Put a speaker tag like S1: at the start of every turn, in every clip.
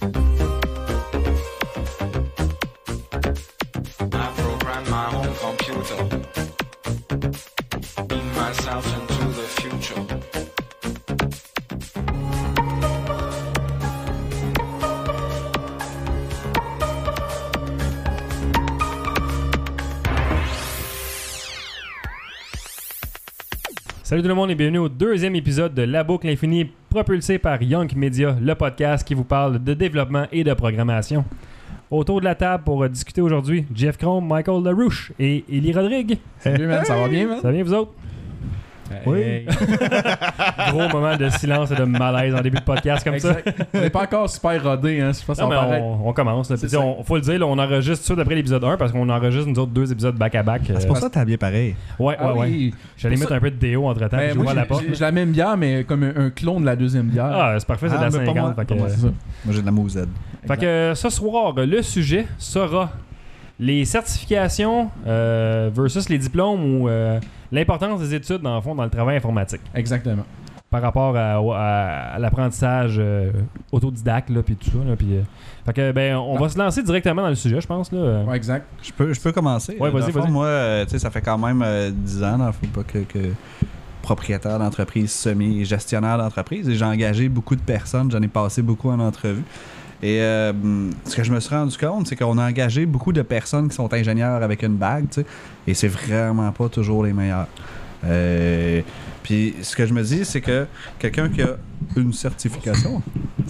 S1: Thank you.
S2: Salut tout le monde et bienvenue au deuxième épisode de La Boucle Infinie propulsé par Young Media, le podcast qui vous parle de développement et de programmation. Autour de la table pour euh, discuter aujourd'hui, Jeff Chrome, Michael LaRouche et Eli Rodrigue.
S3: Salut, man, ça va bien, man?
S2: Ça va bien vous autres? Oui.
S3: Hey.
S2: Gros moment de silence et de malaise en début de podcast comme ça.
S3: On n'est pas encore super rodé, hein. Je pense
S2: Non, mais on, on commence. on, faut le dire, là, on enregistre tout d'après l'épisode 1 parce qu'on enregistre nous autres deux épisodes back-à-back.
S4: C'est
S2: euh,
S4: pour ça que t'as bien pareil.
S2: Ouais, ouais,
S3: Ah
S2: ouais.
S3: oui.
S2: J'allais
S3: Pour
S2: mettre
S3: ça-
S2: un peu de déo entre temps.
S3: Ben,
S2: je
S3: moi,
S2: la
S3: j'ai-
S2: porte.
S3: j'ai la même bière, mais comme un, un clone de la deuxième bière.
S2: Ah, c'est parfait, c'est
S4: Ah,
S2: de la
S4: mais pas
S2: 50.
S4: moi.
S2: fait que-
S3: Comment c'est ça?
S4: Moi, j'ai de la Moselle.
S2: Fait que ce soir, le sujet sera les certifications euh, versus les diplômes ou euh, l'importance des études dans le fond dans le travail informatique
S3: Exactement.
S2: par rapport à, à- à l'apprentissage euh, autodidacte là puis tout ça là, puis fait que ben on va se lancer directement dans le sujet je pense là.
S3: Ouais, exact.
S4: Je peux, je peux commencer.
S2: Ouais, vas-y.
S4: Moi, tu sais, ça fait quand même euh, 10 ans, dans le fond, pas que, que propriétaire d'entreprise semi-gestionnaire d'entreprise. Et j'ai engagé beaucoup de personnes. J'en ai passé beaucoup en entrevue. Et euh, ce que je me suis rendu compte, c'est qu'on a engagé beaucoup de personnes qui sont ingénieurs avec une bague, tu sais, et c'est vraiment pas toujours les meilleurs. Euh, puis ce que je me dis, c'est que quelqu'un qui a une certification,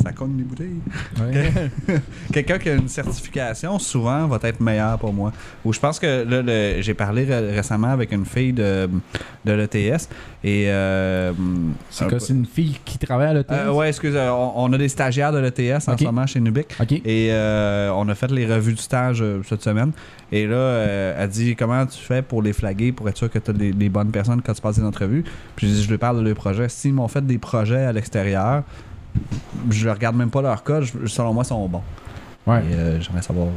S4: ça cogne les bouteilles.
S3: Ouais.
S4: Quelqu'un qui a une certification, souvent, va être meilleur pour moi. Ou je pense que là, j'ai parlé ré- récemment avec une fille de, de l'ETS et. euh,
S3: C'est une fille qui travaille à l'hôtel?
S4: Euh, ouais, excuse, euh, on, on a des stagiaires de l'ETS en ce moment chez Nubic.
S3: OK.
S4: Et euh, on a fait les revues du stage euh, cette semaine. Et là, elle dit comment tu fais pour les flaguer, pour être sûr que tu as des bonnes personnes quand tu passes des entrevues? Puis je lui parle de leur projet. S'ils m'ont fait des projets à l'extérieur, je regarde même pas leur code. Je- selon moi, ils sont bons.
S3: Ouais.
S4: Euh, j'aimerais savoir euh,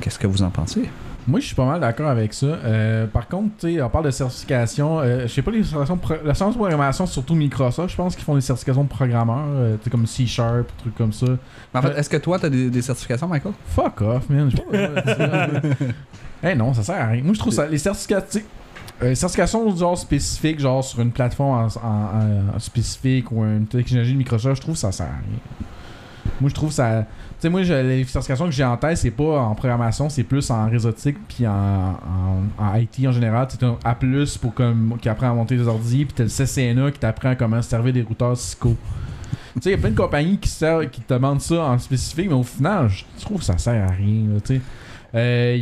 S4: qu'est-ce que vous en pensez?
S3: Moi, je suis pas mal d'accord avec ça. Euh, par contre, tu sais, on parle de certification. Je sais pas, les certifications la science de programmation, surtout Microsoft, je pense qu'ils font des certifications de programmeurs, comme C Sharp, trucs comme ça.
S4: En fait, est-ce que toi, tu as des, des certifications, Michael?
S3: Fuck off, man. Eh non, ça sert à rien. Moi, je trouve ça. Les certifications. Euh, certifications genre spécifiques, genre sur une plateforme en, spécifique ou une technologie de Microsoft, je trouve que ça sert à rien. Moi, je trouve ça. Tu sais, moi, les certifications que j'ai en tête, c'est pas en programmation, c'est plus en réseautique puis en, en, IT en général. Tu un A, pour comme, qui apprend à monter des ordi, puis t'as le CCNA qui t'apprend comment servir des routeurs Cisco. Tu sais, il y a plein de compagnies qui, servent, qui te demandent ça en spécifique, mais au final, je trouve que ça sert à rien. tu sais. Euh,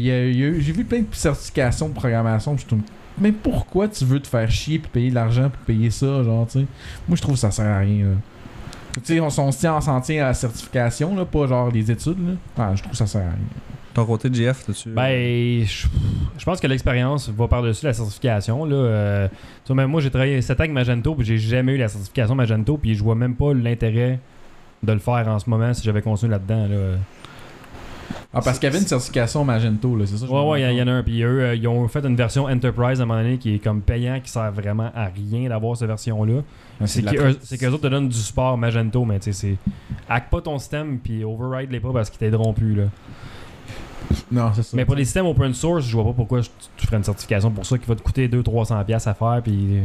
S3: J'ai vu plein de certifications de programmation. Je trouve, mais pourquoi tu veux te faire chier puis payer de l'argent pour payer ça, genre, tu sais? Moi, je trouve que ça sert à rien. là. Tu sais, on, tient, s'en tient à la certification, là, pas genre les études. Là. Ah, je trouve que ça sert à rien.
S4: Ton côté, JF, t'as-tu.
S2: Ben, je, je pense que l'expérience va par-dessus la certification. Là. Euh, tu vois, même moi, j'ai travaillé 7 ans avec Magento, puis j'ai jamais eu la certification Magento, puis je vois même pas l'intérêt de le faire en ce moment si j'avais continué là-dedans. Là.
S3: Ah, parce qu'il y avait une certification Magento, là, c'est ça?
S2: Ouais, ouais, il y, en a un. Puis eux, euh, ils ont fait une version Enterprise à un moment donné qui est comme payant, qui sert vraiment à rien d'avoir cette version-là.
S3: Ah,
S2: qu'eux c'est qu'eux autres te donnent du support Magento, mais tu sais, c'est. Hack pas ton système, puis override les pas parce qu'ils t'aideront plus. Là.
S3: Non, c'est ça.
S2: Mais pour les systèmes open source, je vois pas pourquoi je- tu ferais une certification pour ça qui va te coûter 200-300$ à faire. Puis,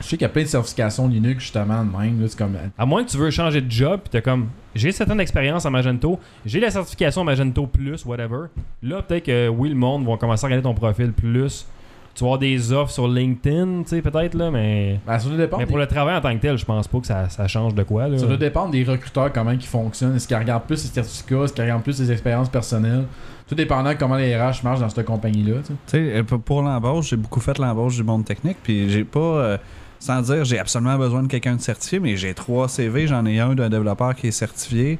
S3: Je sais qu'il y a plein de certifications Linux, justement, de même. là, comme.
S2: à moins que tu veux changer de job, puis t'as comme j'ai 7 ans d'expérience en Magento, j'ai la certification Magento Plus, whatever. Là, peut-être que oui, le monde va commencer à regarder ton profil plus. Tu vas avoir des offres sur LinkedIn, tu sais, peut-être, là, mais.
S3: Ben, ça doit dépendre.
S2: Mais pour
S3: des-
S2: le travail en tant que tel, je pense pas que ça, ça change de quoi. Là.
S3: Ça doit dépendre des recruteurs, comment ils fonctionnent. Est-ce qu'ils regardent plus les certificats, est-ce qu'ils regardent plus les expériences personnelles? Tout dépendant de comment les RH marchent dans cette compagnie-là. tu sais.
S4: Tu sais, euh, pour- l'embauche, j'ai beaucoup fait l'embauche du monde technique, puis j'ai pas. euh, sans dire, j'ai absolument besoin de quelqu'un de certifié, mais j'ai trois CV, j'en ai un d'un développeur qui est certifié.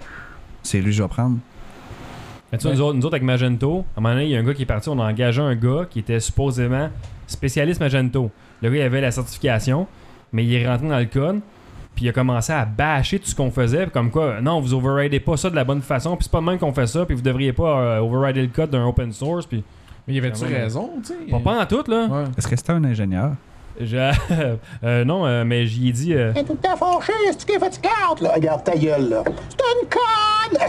S4: C'est lui que je vais prendre.
S2: Mais tu vois, nous, autres, nous autres, avec Magento, à un moment donné, il y a un gars qui est parti, on a engagé un gars qui était supposément spécialiste Magento. Le gars, il avait la certification, mais il est rentré dans le code, puis il a commencé à bâcher tout ce qu'on faisait, puis comme quoi, non, vous overridez pas ça de la bonne façon, puis c'est pas de même qu'on fait ça, puis vous devriez pas euh, overrider le code d'un open source, puis
S3: Mais y avait-tu
S2: ouais.
S3: raison, tu sais?
S2: pas, pas en tout, là.
S3: Ouais.
S4: Est-ce que c'était un ingénieur?
S2: Je- euh, non, euh, mais j'y ai dit, euh,
S5: Elle est tout le temps fâchée, c'est qu'elle est fatigante, là? Regarde ta gueule, là. C'est une conne!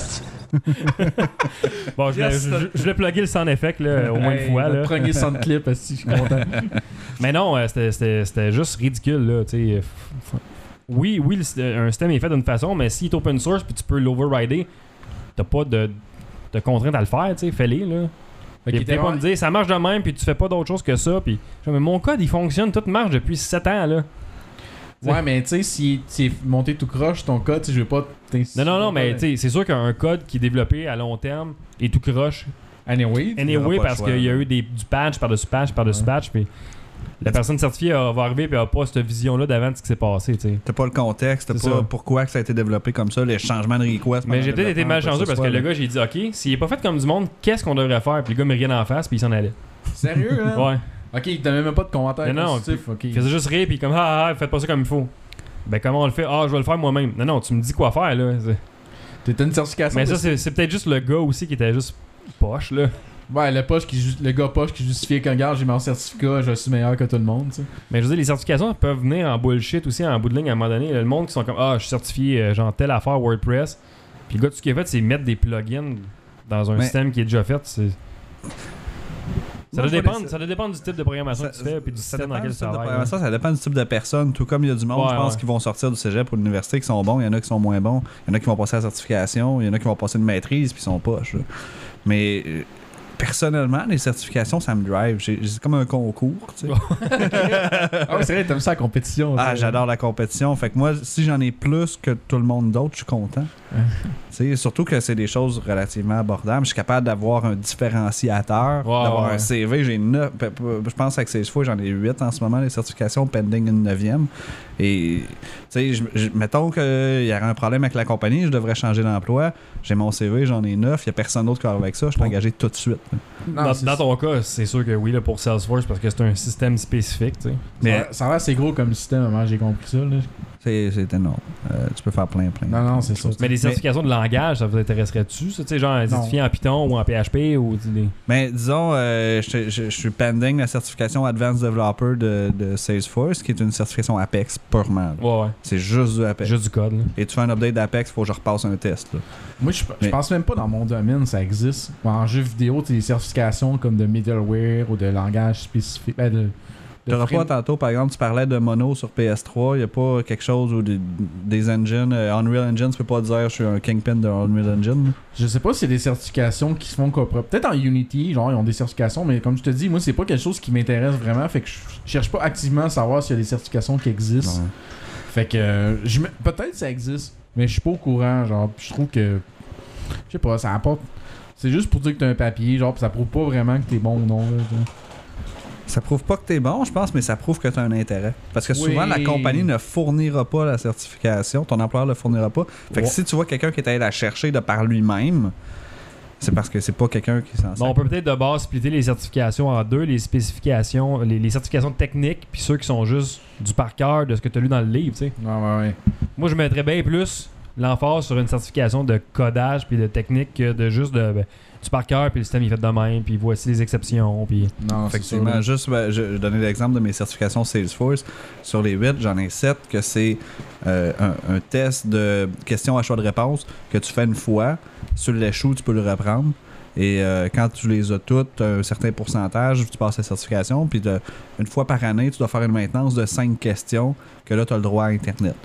S2: Bon, je,
S3: Yes.
S2: voulais- je, je voulais plugger le sound effect là, au moins
S3: Hey,
S2: une fois.
S3: notre
S2: Là.
S3: Premier sound clip, esti, je suis content.
S2: Mais non, euh, c'était- juste ridicule. Là, oui, oui, le un système est fait d'une façon, mais s'il est open source puis tu peux l'overrider, t'as pas de, de contrainte à le faire. Fais-les. Là.
S3: Fait
S2: Puis pas me dire ça marche de même puis tu fais pas d'autre chose que ça. Puis, mais mon code il fonctionne, tout marche depuis 7 ans. là.
S3: Ouais, mais tu sais, si c'est monté tout croche, ton code, tu je vais pas
S2: Non, non, non, mais tu sais, c'est sûr qu'un code qui est développé à long terme est tout croche.
S3: Anyway.
S2: Anyway, parce qu'il y a eu des, du patch par-dessus patch par-dessus
S3: Ouais.
S2: patch. Puis la personne certifiée va arriver puis elle a pas cette vision-là d'avant de ce qui s'est passé. tu sais.
S4: T'as pas le contexte, t'as pas
S2: ça.
S4: pourquoi que ça a été développé comme ça, les changements de request.
S2: Mais j'ai peut-être été malchanceux parce
S4: ce
S2: que
S4: soit,
S2: le gars, j'ai dit, OK, s'il est pas fait comme du monde, qu'est-ce qu'on devrait faire? Puis le gars me riait en face, puis il s'en allait.
S3: Sérieux, hein?
S2: Ouais.
S3: Ok, t'as même pas de commentaire
S2: Mais non,
S3: positif.
S2: Il faisait juste rire, puis comme, ah, ah, faites pas ça comme il faut. Ben, comment on le fait? Ah, je vais le faire moi-même. Non, non, tu me dis quoi faire, là.
S3: T'étais une certification.
S2: Mais ça, c'est peut-être juste le gars aussi qui était juste poche, là.
S3: Ouais, le, poche qui, le gars poche qui justifiait qu'un gars, j'ai mon certificat, je suis meilleur que tout le monde, tu sais.
S2: Mais je veux dire, les certifications peuvent venir en bullshit aussi, en bout de ligne, à un moment donné. Le monde qui sont comme, ah, je suis certifié, euh, genre, telle affaire WordPress. Puis le gars, tout ce qu'il a fait, c'est mettre des plugins dans un
S4: Mais-
S2: système qui est déjà fait. c'est- Ça doit, dépendre, ça doit dépendre du type de programmation que tu fais, puis du système dans lequel tu travailles.
S4: Ça dépend du type de personne. Tout comme il y a du monde, je pense, qui vont sortir du cégep ou de l'université qui sont bons. Il y en a qui sont moins bons. Il y en a qui vont passer à la certification. Il y en a qui vont passer une maîtrise puis ils sont poches. Mais euh, personnellement, les certifications, ça me drive. C'est comme un concours. tu sais.
S3: Ah c'est vrai, t'aimes ça la compétition.
S4: Ah, j'adore la compétition. Fait que moi, si j'en ai plus que tout le monde d'autre, je suis content.
S3: Ouais.
S4: Tu sais, surtout que c'est des choses relativement abordables. Je suis capable d'avoir un différenciateur, d'avoir
S2: ouais.
S4: un CV. J'ai neuf. Je pense avec Salesforce, j'en ai 8 en ce moment, les certifications pending une neuvième. Et, je- je- mettons qu'il y aurait un problème avec la compagnie, je devrais changer d'emploi. J'ai mon CV, j'en ai 9. Il n'y a personne d'autre qui va avec ça. Je suis
S2: Bon.
S4: engagé tout de suite.
S3: Non,
S2: dans,
S3: c'est-
S2: dans ton cas, c'est sûr que oui, là, pour Salesforce, parce que c'est un système spécifique.
S4: Mais
S3: Ça- a l'air assez gros comme système, moi, j'ai compris ça, là.
S4: C'est c'est énorme. Euh, tu peux faire plein, plein.
S3: Non, non, c'est ça.
S2: Mais les certifications de langage, ça vous intéresserait-tu? ça? Tu sais, genre certifié en Python ou en PHP ou des-
S4: Mais disons, euh, je, je- je suis pending la certification Advanced Developer de, de Salesforce, qui est une certification Apex purement. là.
S2: Ouais, ouais.
S4: C'est juste du Apex.
S2: Juste du code, là.
S4: Et tu fais un update d'Apex, il faut que je repasse un test. là.
S3: Moi, je, je
S4: Mais-
S3: pense même pas dans mon domaine ça existe. En jeu vidéo, tu sais, des certifications comme de middleware ou de langage spécifique. Ben, de
S4: T'auras pas tantôt, par exemple, tu parlais de mono sur PS3, il n'y a pas quelque chose où des, des engines, euh, Unreal Engine, tu peux pas dire je suis un kingpin de Unreal Engine?
S3: Je sais pas si c'est des certifications qui se font comme Peut-être en Unity, genre, ils ont des certifications, mais comme je te dis, moi, c'est pas quelque chose qui m'intéresse vraiment. Fait que je cherche pas activement à savoir s'il y a des certifications qui existent.
S4: Ouais.
S3: Fait que euh, peut-être ça existe, mais je suis pas au courant, genre, pis je trouve que je sais pas, ça apporte c'est juste pour dire que t'as un papier, genre, pis ça prouve pas vraiment que t'es bon ou non. là.
S4: Ça prouve pas que t'es bon, je pense, mais ça prouve que tu as un intérêt. Parce que souvent,
S3: Oui.
S4: la compagnie ne fournira pas la certification, ton employeur ne le fournira pas. Fait que
S3: Ouais.
S4: si tu vois quelqu'un qui est allé la chercher de par lui-même, c'est parce que c'est pas quelqu'un qui s'en
S2: Bon,
S4: sert.
S2: on peut peut-être de base splitter les certifications en deux, les spécifications, les, les certifications techniques, puis ceux qui sont juste du par cœur de ce que tu as lu dans le livre, tu sais.
S3: Ouais, ouais, ouais.
S2: Moi, je mettrais bien plus l'emphase sur une certification de codage puis de technique que de juste de, ben, du par cœur, puis le système il est fait de même, puis voici les exceptions, puis...
S3: Non,
S4: Effectivement, juste, ben, je, je donnais l'exemple de mes certifications Salesforce. Sur les 8, j'en ai 7 que c'est euh, un, un test de questions à choix de réponse que tu fais une fois. Sur l'échoue, tu peux le reprendre. Et euh, quand tu les as toutes, t'as un certain pourcentage, tu passes la certification. Puis une fois par année, tu dois faire une maintenance de 5 questions que là, tu as le droit à Internet.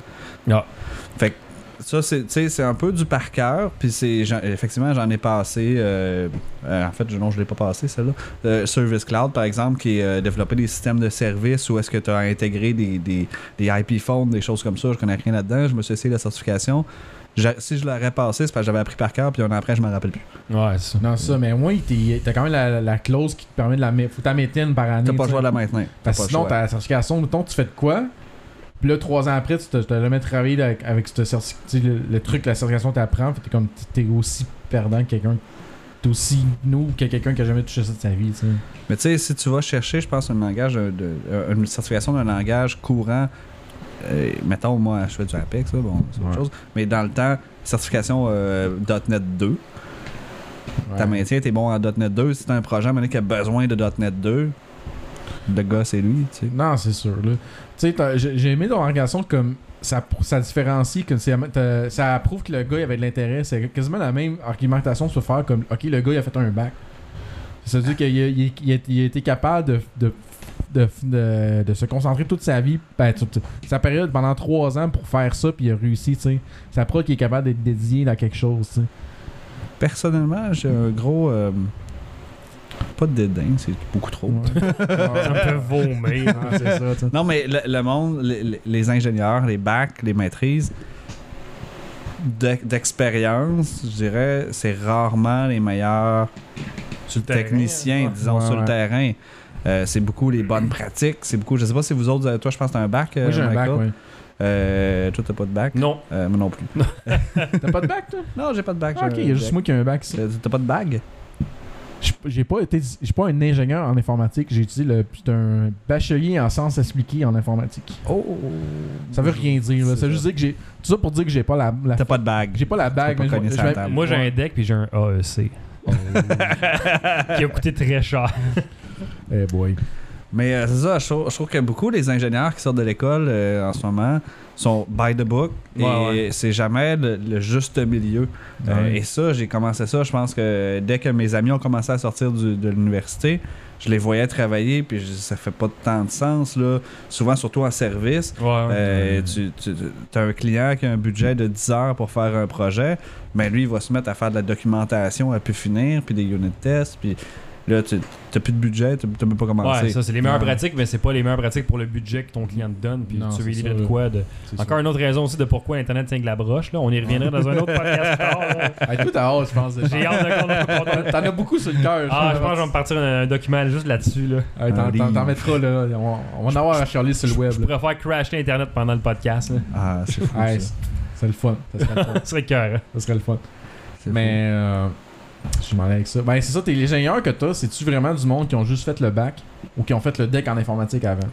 S2: Ah.
S4: Fait que ça, c'est, tu sais, c'est un peu du par cœur. Puis effectivement, j'en ai passé. euh, euh, en fait, je- non, je l'ai pas passé, celle-là. Euh, Service Cloud, par exemple, qui est euh, développé des systèmes de services où est-ce que tu as intégré des, des, des IP phones, des choses comme ça. Je connais rien là-dedans. Je me suis essayé la certification. Si je l'aurais passé, c'est parce que j'avais appris par cœur, puis un an après, je m'en rappelle plus.
S2: Ouais, c'est ça.
S3: Non, ça, mais moi, t'es- t'as quand même la, la clause qui te permet de la mettre. Faut que t'en mettes une par année.
S4: T'as pas le choix de la maintenir.
S3: Parce que
S4: le
S3: sinon, ta certification, mettons, tu fais de quoi Puis là, trois ans après, tu t'as t'as jamais travaillé avec, cette le, le truc, la certification t'apprends. Fait t'es comme, t'es aussi perdant que quelqu'un. T'es aussi nous que quelqu'un qui a jamais touché ça de sa vie, tu sais.
S4: Mais tu sais, si tu vas chercher, je pense, un langage de, de- euh, une certification d'un langage courant, euh, mettons, moi, je fais du Apex, là, bon, c'est autre
S3: Ouais.
S4: chose. Mais dans le temps, certification euh, .NET 2, t'as
S3: Ouais.
S4: maintien, t'es bon en .NET 2. Si t'as un projet donné qui a besoin de .NET 2, le gars, c'est lui, tu sais.
S3: Non, c'est sûr, là. Sais, j'ai aimé ton organisation comme. ça, ça différencie, que ça prouve que le gars il avait de l'intérêt. C'est quasiment la même argumentation se faire comme Ok, le gars il a fait un bac. Ça veut dire qu'il a, été capable de, de, de, se concentrer toute sa vie, ben, sa période pendant trois ans pour faire ça, puis il a réussi. Ça prouve qu'il est capable d'être dédié dans quelque chose, tu sais.
S4: Personnellement, j'ai un gros. euh, pas de dédain, c'est beaucoup trop.
S3: Ouais.
S2: Ça me fait vomir.
S3: Ah, c'est ça.
S4: Non, mais le, le monde, les, ingénieurs, les bacs, les maîtrises, d'ex- d'expérience, je dirais, c'est rarement les meilleurs
S2: Sur le terrain,
S4: techniciens, disons,
S3: Ouais,
S4: sur le
S3: ouais.
S4: terrain. Euh, c'est beaucoup les bonnes pratiques. C'est beaucoup. Je sais pas si vous autres, euh, toi, je pense que t'as un bac. euh,
S3: Moi j'ai un bac,
S4: Michael.
S3: ouais.
S4: Euh, toi, t'as pas de bac?
S2: Non.
S4: Euh, moi non plus.
S3: T'as pas de bac, toi?
S4: Non, j'ai pas de bac.
S3: Ah, ok, il y a
S4: un
S3: juste
S4: bac.
S3: moi qui ai un bac.
S4: Euh, T'as pas de bague?
S3: J'ai- pas été, j'ai pas un ingénieur en informatique. J'ai utilisé le, un bachelier en sciences appliquées en informatique.
S4: Oh!
S3: Ça veut rien dire. là.
S4: C'est
S3: Ça veut juste dire que j'ai, tout ça pour dire que j'ai pas la, la-
S4: T'as pas de bague.
S3: j'ai pas la bague.
S4: pas
S3: mais je- je.
S2: Moi, j'ai un deck puis j'ai un AEC. qui a coûté très cher.
S3: Eh boy.
S4: Mais euh, c'est ça, je trouve, je trouve que beaucoup des ingénieurs qui sortent de l'école euh, en ce moment sont by the book et
S2: Ouais,
S4: c'est jamais le, le juste milieu. Euh, et ça, j'ai commencé ça, je pense que dès que mes amis ont commencé à sortir du- de l'université, je les voyais travailler puis je- ça fait pas tant de sens là. Souvent, surtout en service. Euh, tu, as un client qui a un budget de 10 heures pour faire un projet, mais lui, il va se mettre à faire de la documentation à pu finir, puis des unit tests, puis là, tu n'as plus de budget, tu n'as même pas commencé.
S2: Ouais, ça, c'est les meilleures
S3: Ouais.
S2: pratiques, mais c'est pas les meilleures pratiques pour le budget que ton client te donne. Puis
S3: Non,
S2: tu veux livrer de quoi de... Encore une autre raison aussi de pourquoi Internet tient que la broche. Là. On y reviendrait dans un autre podcast.
S3: Hey, t'as hâte, je pense.
S2: J'ai hâte de
S3: T'en as beaucoup sur le cœur.
S2: Ah, je pense que je vais me partir un, un document juste là-dessus. Là.
S3: Hey, t'en- mettras là. On, on va en avoir à charler sur le web.
S2: Je faire crasher Internet pendant le podcast. Là.
S4: Ah, c'est fou. Ça.
S3: c'est, c'est le fun. Ça serait le fun.
S2: Ce serait cœur.
S3: Ça serait le fun. Mais euh, je m'en avec ça. Ben c'est ça, tes les ingénieurs que t'as, c'est-tu vraiment du monde qui ont juste fait le bac ou qui ont fait le deck en informatique avant?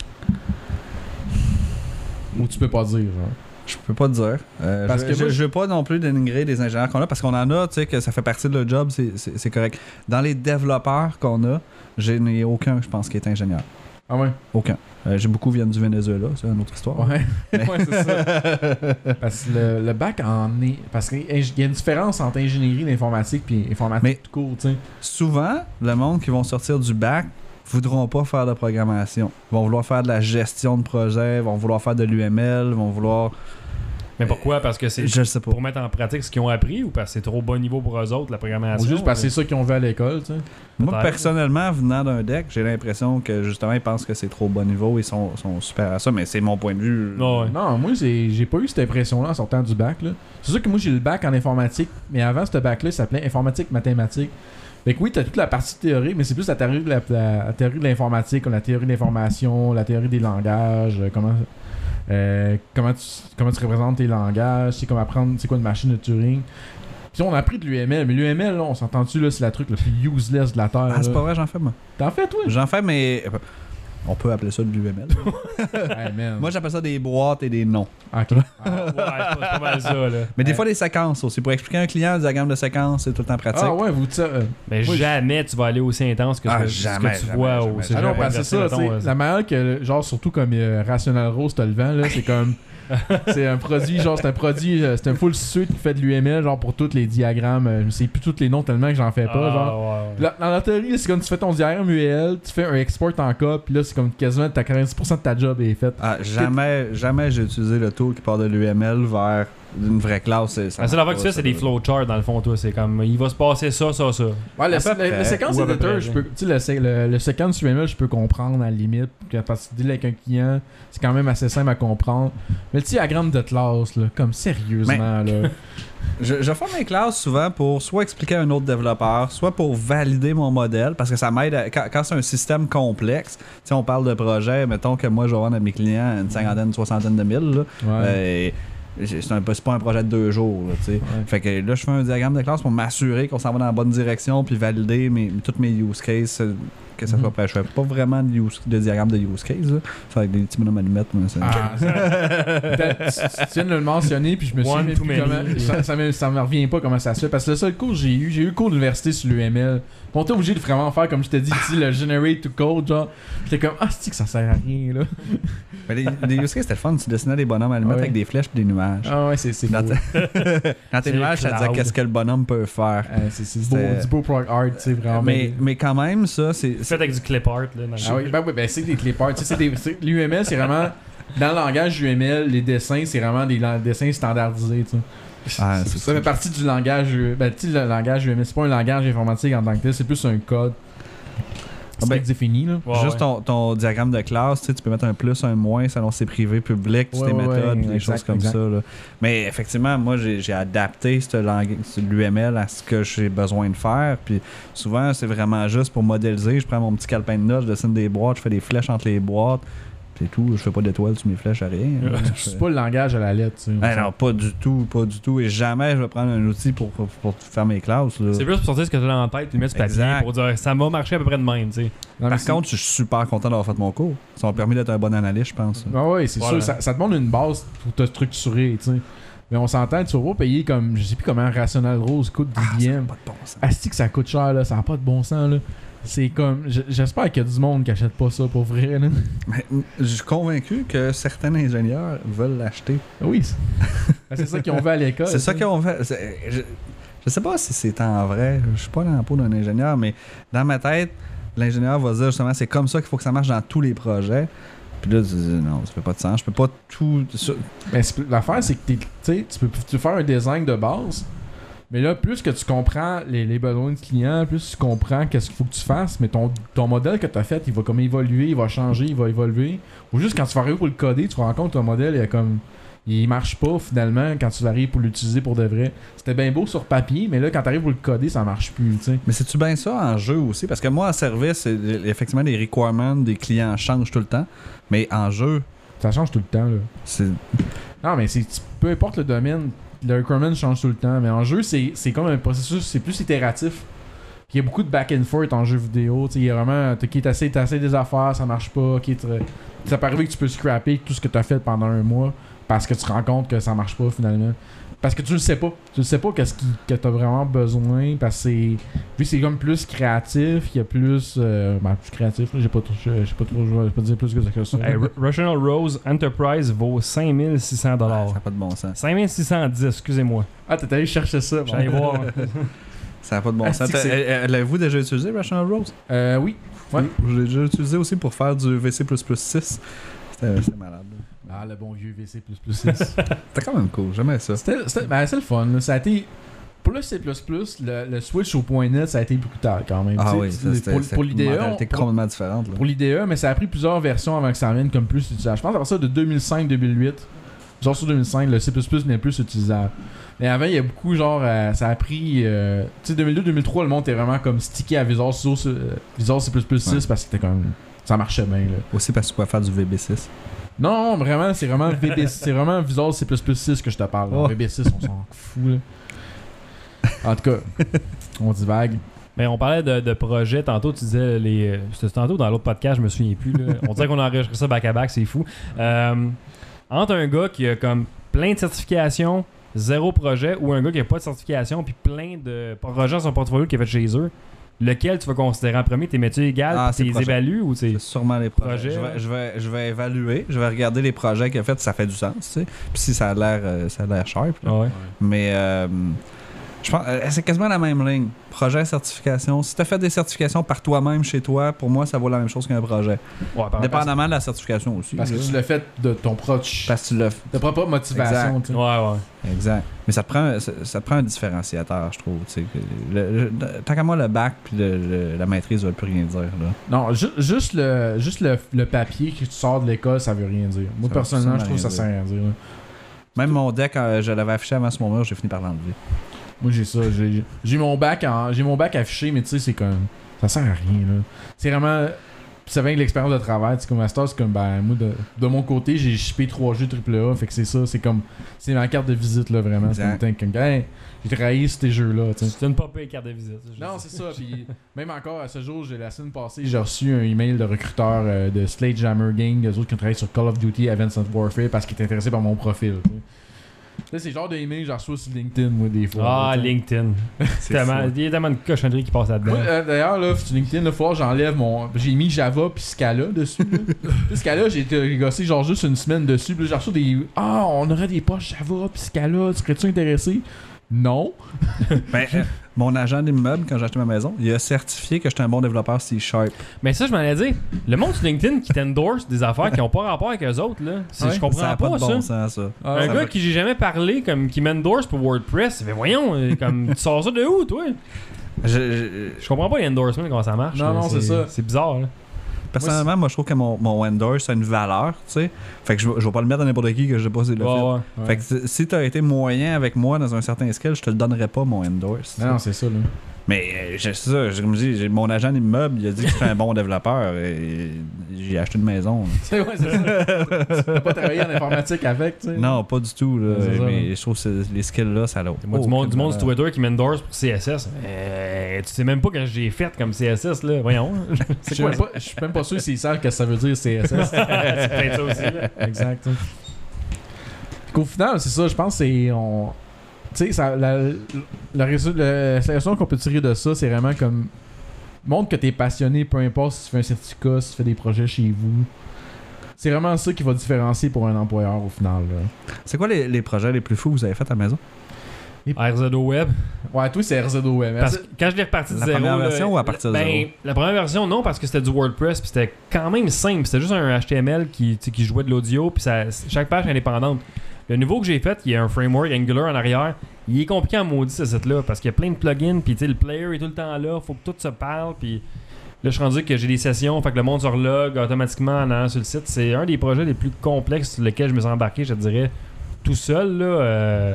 S3: Ou tu peux pas dire, genre?
S4: Je peux pas te dire. Euh,
S3: Parce
S4: je,
S3: que
S4: je,
S3: moi,
S4: je veux pas non plus dénigrer des ingénieurs qu'on a parce qu'on en a, tu sais, que ça fait partie de leur job, c'est correct. Dans les développeurs qu'on a, je n'ai aucun, je pense, qui est ingénieur.
S3: Ah ouais?
S4: Aucun. Euh, J'ai beaucoup viennent du Venezuela, c'est une autre histoire.
S3: Ouais. ouais, c'est ça. Parce que le, le bac en est. Parce qu'il y a une différence entre ingénierie d'informatique et informatique
S4: Mais-
S3: tout court, tu sais.
S4: Souvent, le monde qui vont sortir du bac voudront pas faire de programmation. Ils vont vouloir faire de la gestion de projet, vont vouloir faire de l'UML, vont vouloir.
S2: Mais pourquoi? Parce que c'est pour mettre en pratique ce qu'ils ont appris ou parce que c'est trop bon niveau pour eux autres, la
S3: Ou
S2: programmation
S3: juste parce que c'est ça qu'ils ont vu à l'école, tu sais.
S4: Moi, personnellement, venant d'un deck, j'ai l'impression que justement, ils pensent que c'est trop bon niveau, ils sont, sont super à ça, mais c'est mon point de vue.
S2: Ouais.
S3: Non, moi, j'ai pas eu cette impression-là en sortant du bac. là. C'est sûr que moi, j'ai le bac en informatique, mais avant, ce bac-là, il s'appelait informatique mathématiques. Fait que oui, t'as toute la partie théorie, mais c'est plus la théorie de la, la- la théorie de l'informatique, comme la théorie de l'information, la théorie des langages, euh, comment, euh, comment, tu, comment tu représentes tes langages, c'est comme apprendre c'est quoi une machine de Turing. Puis on a appris de l'UML, mais l'UML, on s'entend-tu, là, c'est la truc le plus useless de la Terre.
S4: Ah, c'est pas vrai, j'en fais moi.
S3: T'en fais, toi?
S4: J'en fais, mais. On peut appeler ça de l'UML.
S3: Hey, man.
S4: Moi, j'appelle ça des boîtes et des noms.
S3: Ok.
S2: Ouais, c'est pas, c'est pas mal ça. Là.
S4: Mais des
S3: Ouais.
S4: fois, des séquences aussi. Pour expliquer à un client, un diagramme de séquence, c'est tout le temps pratique.
S3: Ah ouais, vous dites ça. euh,
S2: Mais jamais tu vas aller aussi intense que ce
S4: Ah,
S2: que, ce
S4: jamais,
S2: que tu
S4: jamais,
S2: vois
S4: jamais,
S2: au
S4: jamais.
S3: Ah non, parce que c'est ça,
S2: mettons,
S3: la manière que, genre, surtout comme euh, Rational Rose, t'as le vent, là, c'est comme. c'est un produit, genre, c'est un produit, euh, c'est un full suite qui fait de l'UML, genre, pour tous les diagrammes. euh, je sais plus tous les noms tellement que j'en fais pas,
S2: Ah,
S3: genre.
S2: ouais, ouais.
S3: Là, dans la théorie, c'est comme tu fais ton diagramme UL, tu fais un export en cop, puis là, c'est comme quasiment ta 90% de ta job est faite.
S4: Ah, jamais, jamais j'ai utilisé le tool qui part de l'UML vers une vraie classe. c'est- ça
S2: La affaire que tu fais, c'est des flowcharts dans le fond, toi. C'est comme, il va se passer ça, ça, ça.
S3: Ouais, le,
S4: À près,
S3: le séquence
S2: à près,
S3: je peux, tu sais, le, le, le séquence UML, je peux comprendre à la limite, que- parce que dealer avec un client, c'est quand même assez simple à comprendre. Mais le diagramme de classe, là, comme sérieusement, là.
S4: Je, je fais mes classes souvent pour soit expliquer à un autre développeur, soit pour valider mon modèle, parce que ça m'aide à- quand, quand c'est un système complexe. Tu sais, on parle de projet, mettons que moi je vais vendre à mes clients une cinquantaine, une soixantaine de mille. Là,
S3: Ouais.
S4: Euh, c'est un, pas un projet de deux jours. Là, tu sais.
S3: Ouais.
S4: Fait que là, je fais un diagramme de classe pour m'assurer qu'on s'en va dans la bonne direction puis valider mes, tous mes use cases. Que ça
S3: Mhm.
S4: soit prêt. Je fais pas vraiment de, use- de diagramme de use case. Là. C'est avec des petits bonhommes allumettes. moi, ça-
S3: Ah, ça- tu, tu viens de le mentionner, puis je me suis comment. Ça, ça, me, ça me revient pas comment ça se fait. Parce que le seul cours que j'ai eu, j'ai eu le cours d'université sur l'UML. On était obligé de vraiment faire, comme je t'ai dit, le generate to code, genre. J'étais comme, ah, c'est que ça sert à rien, là?
S4: Mais les, les use cases, c'était le fun. Tu dessinais des bonhommes allumettes
S3: Ouais.
S4: avec des flèches et des nuages.
S3: Ah ouais, c'est c'est
S4: Dans
S3: cool.
S4: Dans tes
S2: C'est
S4: nuages, ça disait qu'est-ce que le bonhomme peut faire.
S3: Euh, c'est c'est du beau,
S4: C'était-
S3: du beau prog art, tu sais, vraiment.
S4: Mais, mais quand même, ça, c'est.
S2: Fait avec du clip art, là. Dans le
S3: Ah oui, ben, oui, ben c'est des clip art. L'UML, c'est vraiment. Dans le langage UML, les dessins, c'est vraiment des dessins standardisés, tu sais.
S4: Ah,
S3: Ça fait partie du langage. Ben, tu sais, le langage UML, c'est pas un langage informatique en tant que tel, c'est plus un code.
S4: Ah ben,
S3: C'est défini, là.
S2: Ouais,
S4: Juste
S2: ouais.
S4: Ton, ton diagramme de classe, tu peux mettre un plus, un moins selon ses privés, publics, puis
S3: Ouais,
S4: tes
S3: ouais,
S4: méthodes, des
S3: exact,
S4: choses comme
S3: exact.
S4: ça. là. Mais effectivement, moi, j'ai adapté ce langage, ce- l'UML à ce que j'ai besoin de faire. Puis souvent, c'est vraiment juste pour modéliser. Je prends mon petit calepin de notes, je dessine des boîtes, je fais des flèches entre les boîtes. C'est tout. Je fais pas d'étoiles sur mes flèches, à rien. Je
S3: C'est
S4: fais-
S3: pas le langage à la lettre, tu sais.
S4: Ah non, pas du tout, pas du tout. Et jamais je vais prendre un outil pour, pour, pour faire mes classes. là.
S2: C'est plus pour sortir ce que tu as en tête, puis le mettre sur papier pour dire ça va marcher à peu près de même, tu sais.
S3: Non,
S4: Par contre, je suis super content d'avoir fait mon cours. Ça m'a permis d'être un bon analyste, je pense.
S3: Ah ouais, c'est
S2: Voilà.
S3: sûr, ça, ça demande une base pour te structurer, tu sais. Mais on s'entend, tu vas payer comme, je sais plus comment Rational Rose coûte
S4: Ah, ça n'a pas de bon sens.
S3: Asti que ça coûte cher, là, ça a pas de bon sens, là. C'est comme, j'espère qu'il y a du monde qui achète pas ça pour vrai, là.
S4: Mais, je suis convaincu que certains ingénieurs veulent l'acheter.
S3: Oui, c'est Ben, c'est ça qu'ils ont fait à l'école.
S4: C'est ça qu'ils ont fait. Je, je sais pas si c'est en vrai. Je suis pas dans la peau d'un ingénieur, mais dans ma tête, l'ingénieur va dire justement c'est comme ça qu'il faut que ça marche dans tous les projets. Puis là, tu dis non, ça fait pas de sens. Je peux pas tout.
S3: Mais c'est- l'affaire, c'est que tu sais, tu peux, tu peux faire un design de base, mais là, plus que tu comprends les, les besoins du client, plus tu comprends qu'est-ce qu'il faut que tu fasses, mais ton, ton modèle que tu as fait, il va comme évoluer, il va changer, il va évoluer. Ou juste quand tu vas arriver pour le coder, tu te rends compte que ton modèle, il, est comme, il marche pas finalement quand tu arrives pour l'utiliser pour de vrai. C'était bien beau sur papier, mais là, quand tu arrives pour le coder, ça marche plus, tu sais.
S4: Mais c'est-tu bien ça en jeu aussi? Parce que moi, en service, effectivement, les requirements des clients changent tout le temps. Mais en jeu,
S3: Ça change tout le temps, là. Non, mais c'est peu importe le domaine, le requirement change tout le temps. Mais en jeu, c'est comme un processus, c'est plus itératif. Il y a beaucoup de back and forth en jeu vidéo. Il y a vraiment, ok, t'essayes des affaires, ça marche pas. Tu- ça peut arriver que tu peux scraper tout ce que tu as fait pendant un mois parce que tu te rends compte que ça marche pas finalement. Parce que tu le sais pas. Tu le sais pas qu'est-ce qui, que t'as vraiment besoin. Parce que c'est. Vu que c'est comme plus créatif, il y a plus. Euh, ben, plus créatif, là, j'ai pas trop. Je sais pas trop. Je vais pas dire plus que ça. que ça.
S2: Hey, Rational Rose Enterprise vaut 5600
S4: Ah,
S2: dollars.
S4: ça n'a pas de bon sens.
S2: 5610, excusez-moi.
S3: Ah, t'es allé chercher ça. bon.
S2: J'allais voir.
S4: Ça n'a pas de bon
S3: Ah,
S4: sens. L'avez-vous déjà utilisé, Rational Rose?
S3: Euh, oui. Ouais.
S4: Je l'ai déjà utilisé aussi pour faire du VC 6. C'était c'était malade.
S3: Ah, le bon vieux VC++. C'était
S4: C'était quand même cool, j'aimais ça.
S3: c'était- ben, c'est le fun. là. Ça a été... Pour le C++, le, le switch au point .NET, ça a été brutal quand même.
S4: Ah
S3: Tu sais,
S4: oui,
S3: tu-
S4: ça, c'était
S3: pour,
S4: c'était
S3: pour
S4: une
S3: l'IDE,
S4: mentalité
S3: on- pour,
S4: complètement différente. là.
S3: pour l'IDE, mais ça a pris plusieurs versions avant que ça revienne comme plus utilisable. Je pense à partir de 2005-2008, genre sur 2005, le C++ n'est plus utilisable. Mais avant, il y a beaucoup, genre, euh, ça a pris... euh, tu sais, 2002-2003, le monde était vraiment comme stické à Visual, Studio, euh, Visual C++ 6
S4: Ouais.
S3: parce que c'était comme... Ça marchait bien, là.
S4: Aussi parce que tu pouvais faire du VB6.
S3: Non, vraiment, c'est vraiment VB, c'est vraiment Visual C++ 6 que je te parle. là.
S4: Oh.
S3: VB6, on s'en fout. Là. En tout cas, on divague.
S2: Mais on parlait de, de projets. Tantôt, tu disais les. euh, C'était tantôt dans l'autre podcast, je me souviens plus. là. On dirait qu'on a enregistré ça back-à-back, c'est fou. Euh, entre un gars qui a comme plein de certifications, zéro projet, ou un gars qui a pas de certification, puis plein de projets dans son portfolio qu'il a fait chez eux, lequel tu vas considérer en premier? Tes métiers égales,
S4: Ah,
S2: tu les évalues ou c'est.
S4: Sûrement les projets.
S2: Projet,
S4: je, vais, je, vais, je vais évaluer, je vais regarder les projets qu'il a fait, ça fait du sens, tu sais. Puis si ça a l'air euh, ça a l'air sharp. là.
S2: Ah ouais.
S4: Mais euh, je pense euh, c'est quasiment la même ligne. Projet, certification. Si tu as fait des certifications par toi-même chez toi, pour moi, ça vaut la même chose qu'un projet.
S2: Ouais, par-
S4: Dépendamment de la certification aussi.
S3: Parce que tu l'as fait de ton proche.
S4: Parce que tu l'as
S3: De propre motivation.
S4: Exact.
S3: tu sais.
S2: Ouais, ouais.
S4: Exact. Mais ça te prend, ça, ça te prend un différenciateur, je trouve. le- le- tant qu'à moi, le bac puis le- le- la maîtrise ne veulent plus rien dire. Là.
S3: Non, ju- juste, le, juste le, le papier que tu sors de l'école, ça veut rien dire. Moi,
S4: Ça-
S3: personnellement, je trouve que ça sert à rien dire. là.
S4: Même mon deck, euh, je l'avais affiché avant ce moment, j'ai fini par l'enlever.
S3: Moi, j'ai ça. J'ai j'ai mon bac en- j'ai mon bac affiché, mais tu sais, c'est comme. Ça sert à rien, là. C'est vraiment. Puis ça vient avec l'expérience de travail. Tu sais, comme Master, c'est comme, ben, moi, de, de mon côté, j'ai shippé 3 jeux AAA. Fait que c'est ça, c'est comme, c'est ma carte de visite, là, vraiment. C'est
S4: Exact.
S3: comme, comme, hey, j'ai travaillé sur tes jeux-là.
S2: C'est une pas pire carte de visite.
S3: Non, c'est ça. Puis même encore à ce jour, j'ai la semaine passée, j'ai reçu un email de recruteur euh, de Sledgehammer Gang, eux autres qui ont travaillé sur Call of Duty Advanced Warfare parce qu'ils étaient intéressés par mon profil. tu sais. Là, c'est le genre d'email que je reçois sur LinkedIn, moi, des fois.
S2: Ah,
S3: là.
S2: LinkedIn.
S4: C'est
S2: Tellement-. Il y a tellement de cochonneries qui passent là-dedans.
S3: Moi, euh, D'ailleurs, là, sur LinkedIn, falloir que j'enlève mon. J'ai mis Java puis Scala dessus. Là. Puis Scala, j'ai été gossé genre juste une semaine dessus. Puis là, j'ai reçu des. Ah, on aurait des poches Java puis Scala. Serais-tu intéressé? Non.
S4: Ben, euh, mon agent d'immeuble, quand j'ai acheté ma maison, il a certifié que j'étais un bon développeur C-Sharp.
S2: Mais ça, je m'en ai dit. Le monde sur LinkedIn qui t'endorse des affaires qui n'ont pas rapport avec eux autres, là.
S3: Ouais,
S2: je comprends
S4: ça
S2: pas,
S4: pas de
S2: ça.
S4: bon sens, ça.
S3: Ah,
S2: un
S4: ça
S2: gars
S4: va-
S2: qui j'ai jamais parlé, comme qui m'endorse pour WordPress, mais voyons, euh, comme tu sors ça de où, toi?
S4: Je- je-
S2: Je comprends pas l'endorsement comment ça marche.
S3: Non,
S2: là.
S3: non, c'est ça.
S2: C'est bizarre, là.
S4: Personnellement, moi, je trouve que mon, mon endorse a une valeur, tu sais. Fait que je, vais- je vais pas le mettre à n'importe qui que je sais pas si le
S2: Ouais,
S4: fait.
S2: ouais.
S3: Ouais.
S4: Fait que si- t'as été moyen avec moi dans un certain skill, je te le donnerais pas, mon endorse.
S3: Non, c'est ça, là.
S4: Mais euh, je- c'est ça, je- comme je dis, mon agent d'immeuble, il a dit que j'étais un bon développeur. Et j'ai acheté une maison.
S3: C'est ouais, c'est ça. tu peux pas travailler en informatique avec, tu sais.
S4: Non, pas du tout. Là, mais je trouve que les skills-là, ça l'a.
S2: Du monde, du monde sur Twitter qui m'endorse pour CSS. Euh, tu sais même pas que j'ai fait comme CSS, là. Voyons.
S3: Je suis même, pas- même sûr s'ils savent que ça veut dire CSS.
S2: C'est peut-être ça aussi, là.
S3: exact. qu'au final, c'est ça, je pense que c'est. On... Tu sais, ça- la, la, qu'on peut tirer de ça, c'est vraiment comme. Montre que t'es passionné, peu importe si tu fais un certificat, si tu fais des projets chez vous. C'est vraiment ça qui va différencier pour un employeur au final.
S4: C'est quoi les, les projets les plus fous que vous avez fait à la maison?
S2: RZO Web.
S3: Ouais, toi, c'est RZO Web.
S2: Parce que quand je l'ai reparti de
S4: La
S2: zéro.
S4: première
S2: là,
S4: version ou à partir de
S2: ben,
S4: zéro?
S2: La première version, non, parce que c'était du WordPress, puis c'était quand même simple. C'était juste un HTML qui, qui jouait de l'audio, puis ça- chaque page est indépendante. Le nouveau que j'ai fait, il y a un framework Angular en arrière. Il est compliqué en maudit ce site-là, parce qu'il y a plein de plugins, puis tu sais, le player est tout le temps là, faut que tout se parle, puis là, je suis rendu que j'ai des sessions, fait que le monde se relog automatiquement en allant sur le site. C'est un des projets les plus complexes sur lesquels je me suis embarqué, je te dirais, tout seul, là. euh,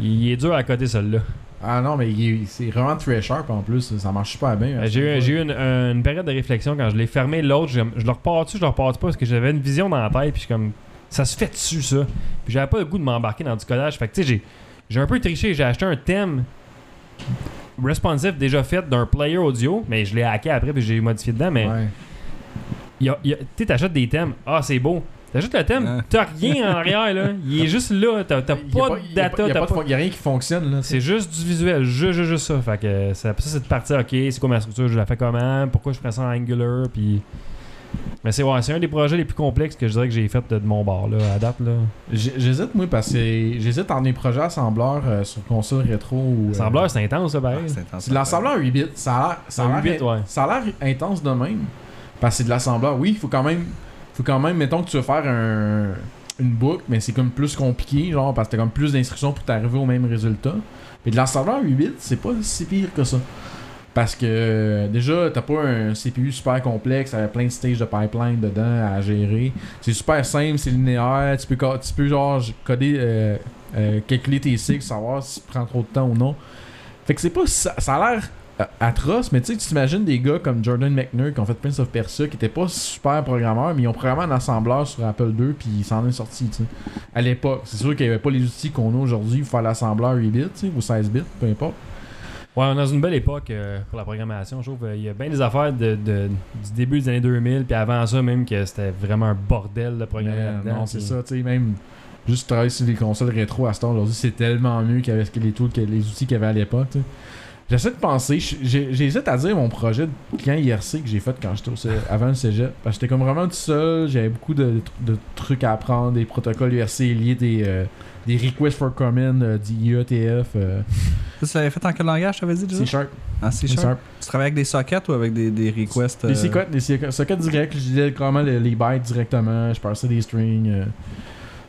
S2: il est dur à côté, celui-là.
S3: Ah non, mais c'est vraiment très sharp en plus. Ça marche super bien.
S2: Euh, J'ai eu, j'ai eu une, une période de réflexion quand je l'ai fermé. L'autre, je, je le repars dessus, je le repars pas parce que j'avais une vision dans la tête. Puis je suis comme, ça se fait dessus, ça? Puis j'avais pas le goût de m'embarquer dans du codage. Fait que tu sais, j'ai, j'ai un peu triché. J'ai acheté un thème responsive déjà fait d'un player audio, mais je l'ai hacké après puis j'ai modifié dedans. Mais tu sais, t'achètes des thèmes. Ah, c'est beau. T'achètes le thème, t'as rien en arrière, là. Il est juste là. T'as, pas de data,
S3: il y a
S2: t'as
S3: pas il y a rien qui fonctionne là.
S2: c'est juste du visuel, juste, juste, juste ça. Fait que ça, ça, c'est de partir, ok, c'est quoi ma structure, je la fais comment, pourquoi je ferais ça en Angular, puis. Mais c'est ouais, c'est un des projets les plus complexes que je dirais que j'ai fait de, de mon bord, là, à date, là.
S3: J'hésite moi parce que j'hésite en des projets assembleurs euh, sur console rétro ou. euh,
S2: L'assembleur, c'est intense, ça,
S4: Ah,
S2: pareil.
S4: c'est intense.
S3: C'est de l'assembleur 8 bits. Ça a l'air- ça a
S2: Un
S3: l'air
S2: 8 bits, ouais.
S3: ça a l'air intense de même. Parce que c'est de l'assembleur. Oui, il faut quand même. Faut quand même, mettons que tu veux faire un, une boucle, mais c'est comme plus compliqué, genre, parce que t'as comme plus d'instructions pour t'arriver au même résultat. Mais de l'assembleur 8 bits, c'est pas si pire que ça. Parce que euh, déjà, t'as pas un CPU super complexe avec plein de stages de pipeline dedans à gérer. C'est super simple, c'est linéaire. Tu peux, tu peux genre coder, euh, euh, calculer tes cycles, savoir si tu prends trop de temps ou non. Fait que c'est pas. Ça, ça a l'air atroce, mais tu sais, tu t'imagines des gars comme Jordan McNair qui ont fait Prince of Persia, qui étaient pas super programmeurs, mais ils ont programmé un assembleur sur Apple II, puis ils s'en est sorti, tu sais. À l'époque, c'est sûr qu'il y avait pas les outils qu'on a aujourd'hui pour faire l'assembleur 8 bits, tu sais, ou 16 bits, peu importe.
S2: Ouais, on est dans une belle époque euh, pour la programmation. Je trouve euh, il y a bien des affaires de, de- du début des années 2000, puis avant ça, même que c'était vraiment un bordel de programmer
S3: Mais, non, c'est
S2: puis-
S3: ça, tu sais, même juste travailler sur les consoles rétro à ce temps aujourd'hui, c'est tellement mieux qu'avec les tools, que les outils qu'il y avait à l'époque, tu sais. J'essaie de penser, j'hésite à dire mon projet de client IRC que j'ai fait quand j'étais avant le cégep. Parce que j'étais comme vraiment tout seul, j'avais beaucoup de, de trucs à apprendre, des protocoles IRC liés, des, euh, des requests for comment, euh, euh,
S4: Ça, tu l'avais fait en quel langage, t'avais dit déjà
S3: C Sharp.
S4: En C
S3: C
S4: Sharp. Tu travailles avec des sockets ou avec des, des requests
S3: Des
S4: euh,
S3: sockets, des sockets- directs, je disais comment les, les bytes directement, je passais des strings.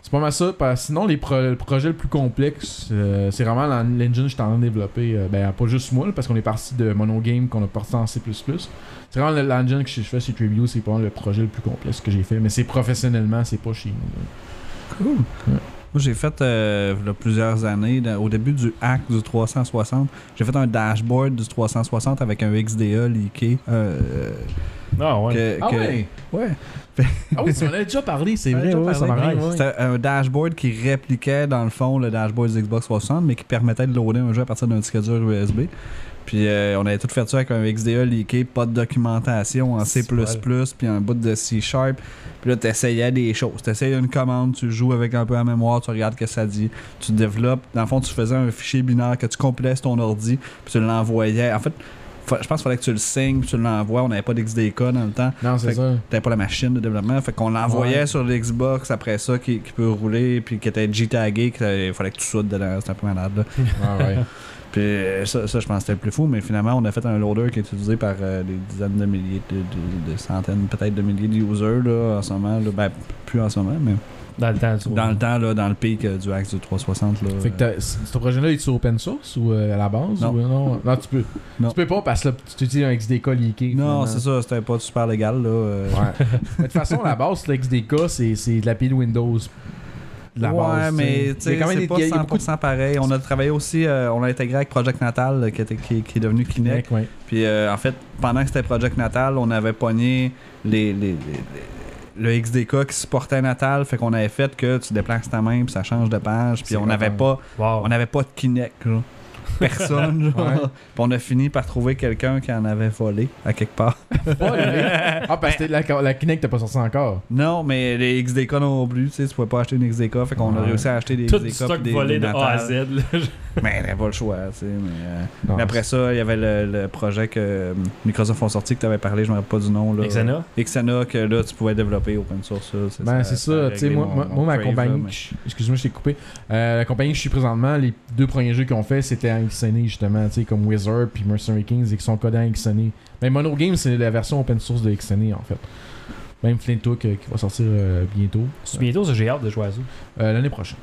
S3: C'est pas mal ça. parce que sinon, les pro- le projet le plus complexe, euh, c'est vraiment l'en- l'engine que je suis en train de développer. euh, ben, pas juste moi, là, parce qu'on est parti de monogame, qu'on a parti en C. C'est vraiment le- l'engine que je fais chez Tribute, c'est pas le projet le plus complexe que j'ai fait. Mais c'est professionnellement, c'est pas chez nous. là.
S4: Cool. Moi, j'ai fait euh, il y a plusieurs années, dans- au début du hack du 360, j'ai fait un dashboard du 360 avec un XDA leaké. Euh,
S2: Ah ouais.
S4: Que,
S3: Ah
S4: que-
S3: ouais?
S4: ouais.
S3: Ah oui, tu m'en as déjà parlé, c'est vrai, ouais, ça
S4: parlé.
S3: m'arrive. ouais.
S4: C'était un dashboard qui répliquait dans le fond le dashboard du Xbox 60, mais qui permettait de loader un jeu à partir d'un disque dur USB. Puis euh, on avait tout fait ça avec un XDA leaké, pas de documentation en C++,
S2: C'est
S4: puis un bout de C Sharp. Puis là, t'essayais des choses. T'essayais une commande, tu joues avec un peu la mémoire, tu regardes ce que ça dit, tu développes. Dans le fond, tu faisais un fichier binaire que tu compilais sur ton ordi, puis tu l'envoyais. En fait, fa- je pense qu'il fallait que tu le signes, puis tu l'envoies. On n'avait pas d'XDK dans le temps.
S3: Non, c'est ça.
S4: T'avais pas la machine de développement. Fait qu'on l'envoyait
S3: Ouais.
S4: sur l'Xbox après ça qui, qui peut rouler puis qui était G-tagué. qu'il fallait que tu soutes dedans. C'était un peu malade. Là.
S3: Ah ouais.
S4: Puis euh, ça, ça, je pense que c'était le plus fou. Mais finalement, on a fait un loader qui est utilisé par euh, des dizaines de milliers, de, de- de centaines, peut-être de milliers de users là, en ce moment. Là. Ben, plus en ce moment, mais
S2: Dans le temps, tu vois.
S4: dans le temps, là, dans le pic euh, du Axe du 360. Là,
S3: Fait que ce projet-là est sur open source ou euh, à la base
S4: Non.
S3: ou, euh, non? non, tu peux.
S4: Non.
S3: Tu peux pas parce que là, tu utilises un XDK leaké.
S4: Non, c'est ça. C'était pas super légal. Là, euh.
S3: Ouais. Mais de toute façon, la base, le XDK, c'est c'est de la pile Windows. De la
S4: ouais,
S3: base.
S4: mais
S3: tu sais.
S4: c'est pas
S3: il y a
S4: 100%
S3: beaucoup de
S4: pareil. On a travaillé aussi, euh, on a intégré avec Project Natal, là, qui, était, qui, qui est devenu Kinect.
S3: Ouais.
S4: Puis euh, en fait, pendant que c'était Project Natal, on avait pogné les, les, les- le XDK qui supportait Natal, fait qu'on avait fait que tu déplaces ta main puis ça change de page, puis on n'avait pas
S2: Wow.
S4: on n'avait pas de Kinect, genre. Personne, genre.
S3: Ouais.
S4: Puis on a fini par trouver quelqu'un qui en avait volé à quelque part.
S3: Ah, parce que la, la Kinect t'as pas sorti encore.
S4: Non, mais les XDK non plus, tu sais, tu pouvais pas acheter une XDK, fait qu'on a réussi à acheter des
S2: Tout
S4: XDK
S2: du stock
S4: des,
S2: volé de A à. Z. là.
S4: Mais t'avais pas le choix, tu sais. Mais, euh,
S3: Non,
S4: mais après ça, il y avait le, le projet que Microsoft ont sorti, que tu avais parlé, je me rappelle pas du nom. Là.
S2: Xena?
S4: Xena, que là, tu pouvais développer open source. Ça,
S3: Ben, c'est ça,
S4: a
S3: tu sais,
S4: réglé
S3: moi,
S4: mon-
S3: moi,
S4: mon
S3: moi, ma compagnie,
S4: mais-
S3: excuse-moi, je t'ai coupé. Euh, la compagnie que je suis présentement, les deux premiers jeux qu'ils ont fait, c'était en XNA, justement, tu sais, comme Wizard puis Mercenary Kings, et qui sont codés en XNA. Mais Mono Game, c'est la version open source de XNA, en fait. Même Flint Hook, euh, qui va sortir euh, bientôt.
S2: C'est bientôt, ça, j'ai hâte de jouer à ça.
S3: Euh, L'année prochaine.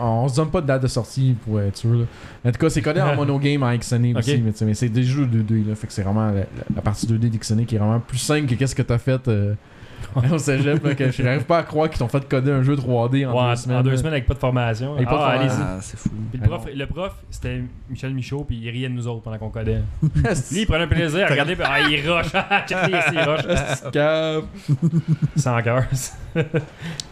S3: On, on se donne pas de date de sortie pour être sûr. Là. En tout cas, c'est codé en mono game en XNA aussi, mais, c'est des jeux 2D. Là, fait que c'est vraiment la, la- la partie 2D d'XNA qui est vraiment plus simple que qu'est-ce que t'as fait euh, au cégep. là, que je n'arrive pas à croire qu'ils t'ont fait coder un jeu 3D en
S2: Ouais,
S3: deux semaines.
S2: en deux semaines avec pas de formation.
S3: Avec pas de
S2: ah,
S3: formation.
S4: Ah, c'est fou.
S2: Puis le
S3: Ah
S2: prof,
S3: non.
S2: le prof c'était Michel Michaud, puis il riait de nous autres pendant qu'on codait. Lui, il prenait un plaisir à regarder, puis ah, il rush. Il.
S3: Cave.
S2: Sans cœur.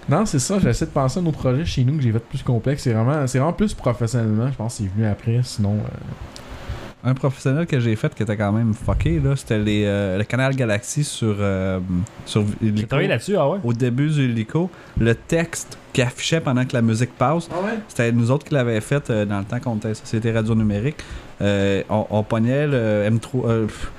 S3: Non, c'est ça. J'essaie de penser à nos projets chez nous que j'ai fait plus complexe. C'est vraiment, c'est vraiment plus professionnellement. Je pense que c'est venu après. Sinon, euh,
S4: Un professionnel que j'ai fait qui était quand même fucké, là, c'était les, euh, le canal Galaxy sur, euh, sur
S2: J'ai
S4: Illico.
S2: travaillé là-dessus, ah ouais?
S4: Au début du Illico, le texte qui affichait pendant que la musique passe, c'était nous autres qui l'avaient fait euh, dans le temps qu'on était Société Radio Numérique. Euh, on, on pognait le M3, euh, pff,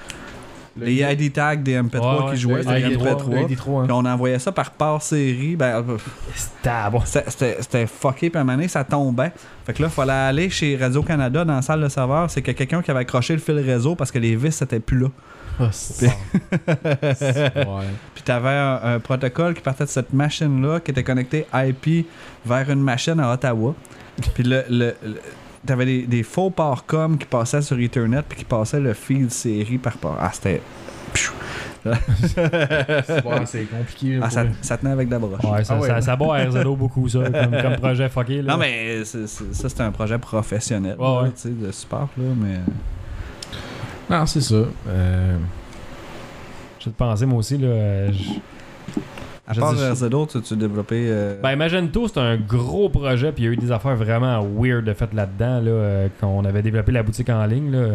S4: les ID tags des MP3
S2: Ouais, ouais,
S4: qui jouaient les
S2: ID3,
S4: MP3.
S3: le ID3, hein.
S4: On envoyait ça par part série. Ben, euh,
S2: C'était
S4: c'était- c'était c'était fucké, puis à un moment donné, ça tombait. Fait que là, il fallait aller chez Radio-Canada dans la salle de serveur. C'est que quelqu'un qui avait accroché le fil réseau parce que les vis n'étaient plus là.
S3: Ouais.
S4: Puis t'avais un, un protocole qui partait de cette machine-là, qui était connecté IP vers une machine à Ottawa. Puis le, le, le- t'avais des, des faux ports-com qui passaient sur Ethernet, puis qui passaient le feed série par port. Ah, c'était.
S3: C'est compliqué.
S4: Ah, ça, tenait avec de la broche.
S2: Ouais, ça,
S3: Ah ouais.
S2: ça, ça bat RZO beaucoup, ça, comme, comme projet fucké. Là.
S4: Non, mais ça, c'était un projet professionnel,
S2: Ouais,
S4: là, de support, là, mais...
S3: Non, c'est ça. Euh,
S2: Je vais te penser, moi aussi, là. euh, je-
S4: À
S2: Je
S4: part
S2: dis-
S4: RZO, tu, tu développais... euh,
S2: Ben, Magento, c'est un gros projet, puis il y a eu des affaires vraiment weird de fait là-dedans, là, euh, quand on avait développé la boutique en ligne, là.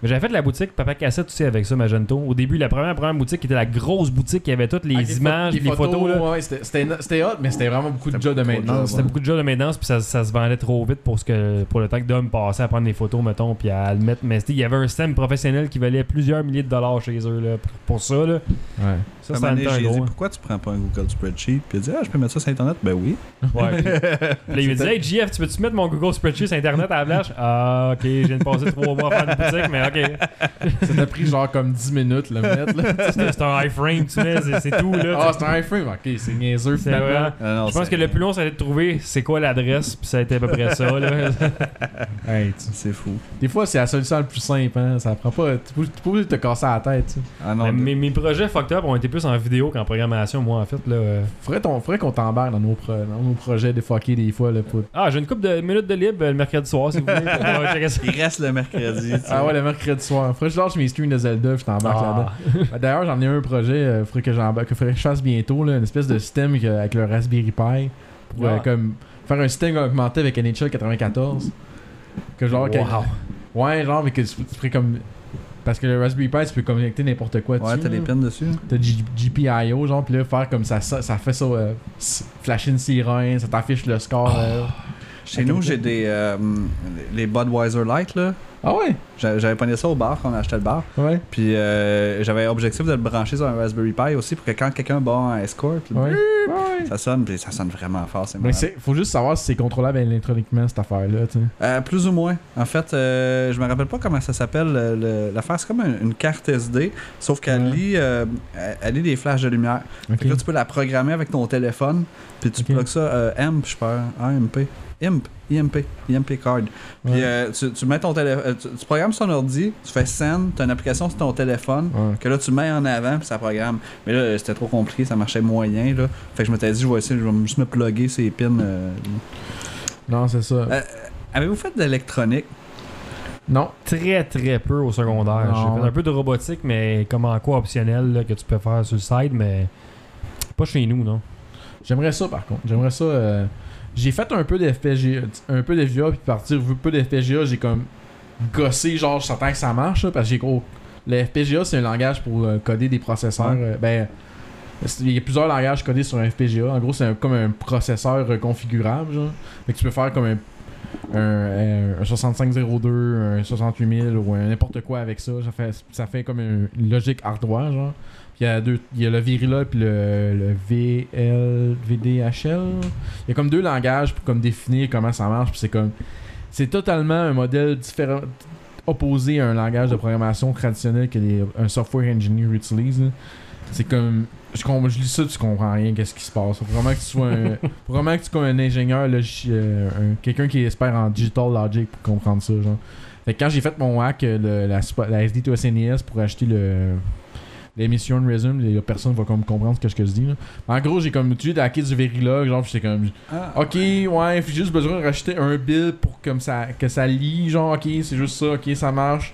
S2: Mais j'avais fait la boutique Papa Cassette aussi avec ça, Magento. Au début, la première, première boutique qui était la grosse boutique qui avait toutes les
S3: des
S2: images,
S3: pho-
S2: les photos, là.
S3: Ouais, c'était- hot, mais c'était vraiment beaucoup de jobs de maintenance.
S2: C'était beaucoup de jobs de maintenance, puis ça, ça se vendait trop vite pour, ce que, pour le temps que Dom passait à prendre des photos, mettons, puis à le mettre. Mais c'était- il y avait un système professionnel qui valait plusieurs milliers de dollars chez eux, là, pour, pour ça, là.
S3: Ouais.
S2: Ça,
S4: j'ai dit,
S2: hein.
S4: pourquoi tu prends pas un Google Spreadsheet? Puis il a dit, ah, je peux mettre ça sur Internet? Ben oui.
S2: Ouais. Puis là, il me disait, hey, JF, tu peux-tu mettre mon Google Spreadsheet sur Internet à la flash? Ah, ok, je viens de passer trois mois à faire une boutique, mais ok.
S3: Ça t'a pris genre comme 10 minutes le mettre.
S2: C'est un iframe, tu mets, c'est- c'est tout, là.
S3: Ah, c'est un iframe. Ok, c'est niaiseux
S2: C'est
S3: finalement.
S4: Ah, non,
S2: Je pense que le plus long, ça a été de trouver c'est quoi l'adresse, puis ça a été à peu près ça, là.
S3: Hey, tu-
S4: C'est fou.
S3: Des fois, c'est la solution la plus simple. Hein. Ça prend pas. Tu peux, tu peux pas te casser la tête. tu sais.
S4: Ah non,
S2: Mais
S4: de-
S2: mes, mes projets fucked up ont été plus en vidéo qu'en programmation, moi, en fait. Là, euh.
S3: Faudrait, faudrait qu'on t'embarque dans nos, pro- dans nos projets des fois. Là, pour...
S2: Ah, j'ai une couple de minutes de libre euh, le mercredi soir, si vous voulez. pour, euh.
S4: Il reste le mercredi.
S3: Ah ouais, le mercredi soir. Faudrait que je lâche mes streams de Zelda, je t'embarque là-dedans.
S2: Ah.
S3: Ben, D'ailleurs, j'en ai un projet, euh, faudrait que que faudrait que je fasse bientôt, là, une espèce de système avec le Raspberry Pi pour euh,
S2: Ah.
S3: comme faire un système augmenté avec NHL 94. Que genre, que-
S2: Wow.
S3: ouais, genre, mais que tu, tu ferais comme. Parce que le Raspberry Pi, tu peux connecter n'importe quoi
S4: Ouais,
S3: dessus.
S4: t'as des pins dessus.
S3: T'as GPIO, genre, pis là, faire comme ça, ça, ça fait ça, euh, flasher une sirène, ça t'affiche le score. euh.
S4: Chez nous, j'ai des. euh, les Budweiser Light, là.
S3: Ah ouais?
S4: J'a- J'avais pogné ça au bar quand on achetait le bar.
S3: Ouais.
S4: Puis euh, j'avais objectif de le brancher sur un Raspberry Pi aussi pour que quand quelqu'un bat en escort,
S3: Ouais. ouais.
S4: ça sonne, puis ça sonne vraiment fort. C'est
S3: Mais faut juste savoir si c'est contrôlable électroniquement, cette affaire-là.
S4: Euh, plus ou moins. En fait, euh, je me rappelle pas comment ça s'appelle. le- le- L'affaire, c'est comme une, une carte SD, sauf qu'elle lit, euh, elle- lit des flashs de lumière.
S3: Ok.
S4: Fait que là, tu peux la programmer avec ton téléphone, puis tu
S3: Ok.
S4: plugues ça euh, AMP, je pense. AMP. IMP. IMP. IMP card. Puis
S3: Ouais.
S4: euh, tu, tu mets ton téléphone. Tu, tu programmes sur ton ordi, tu fais send, tu as une application sur ton téléphone.
S3: Ouais.
S4: Que là, tu mets en avant, puis ça programme. Mais là, c'était trop compliqué, ça marchait moyen. Là. Fait que je m'étais dit, je vais essayer, je vais juste me plugger ces pins. euh.
S3: Non, c'est ça.
S4: Euh, Avez-vous fait de l'électronique?
S3: Non.
S2: Très très peu au secondaire. J'ai fait un peu de robotique, mais comme en quoi optionnel là, que tu peux faire sur le side, mais pas chez nous, non.
S3: J'aimerais ça, par contre. J'aimerais ça. euh, J'ai fait un peu de FPGA, un peu de FPGA, puis partir vu peu de FPGA, j'ai comme gossé, genre, je que ça marche, là, parce que j'ai gros. Le FPGA, c'est un langage pour euh, coder des processeurs. Euh, ben, il y a plusieurs langages codés sur un FPGA. En gros, c'est un- comme un processeur reconfigurable, genre. Fait que tu peux faire comme un, un, un 6502, un 68000 ou un n'importe quoi avec ça. Ça fait, ça fait comme un- une logique hardware, genre. Puis il y a deux, il y a le Virila puis le, le VL, VDHL. Il y a comme deux langages pour comme définir comment ça marche. Puis c'est comme, c'est totalement un modèle différent, opposé à un langage de programmation traditionnel que les, un software engineer utilise. C'est comme, je, je lis ça, tu comprends rien, qu'est-ce qui se passe. Faut vraiment que tu sois un, faut vraiment que tu sois un ingénieur, euh, un- quelqu'un qui expert en digital logic pour comprendre ça, genre. Fait que quand j'ai fait mon hack, euh, le- la, la SD2SNES E pour acheter le l'émission de Resume, les personnes vont comme comprendre ce que je dis. là. En gros, j'ai comme utilisé de hacker du Verilog, genre, j'étais comme,
S4: Ah,
S3: ok, ouais, j'ai juste besoin de racheter un bill pour comme ça, que ça lit, genre, ok, c'est juste ça, ok, ça marche.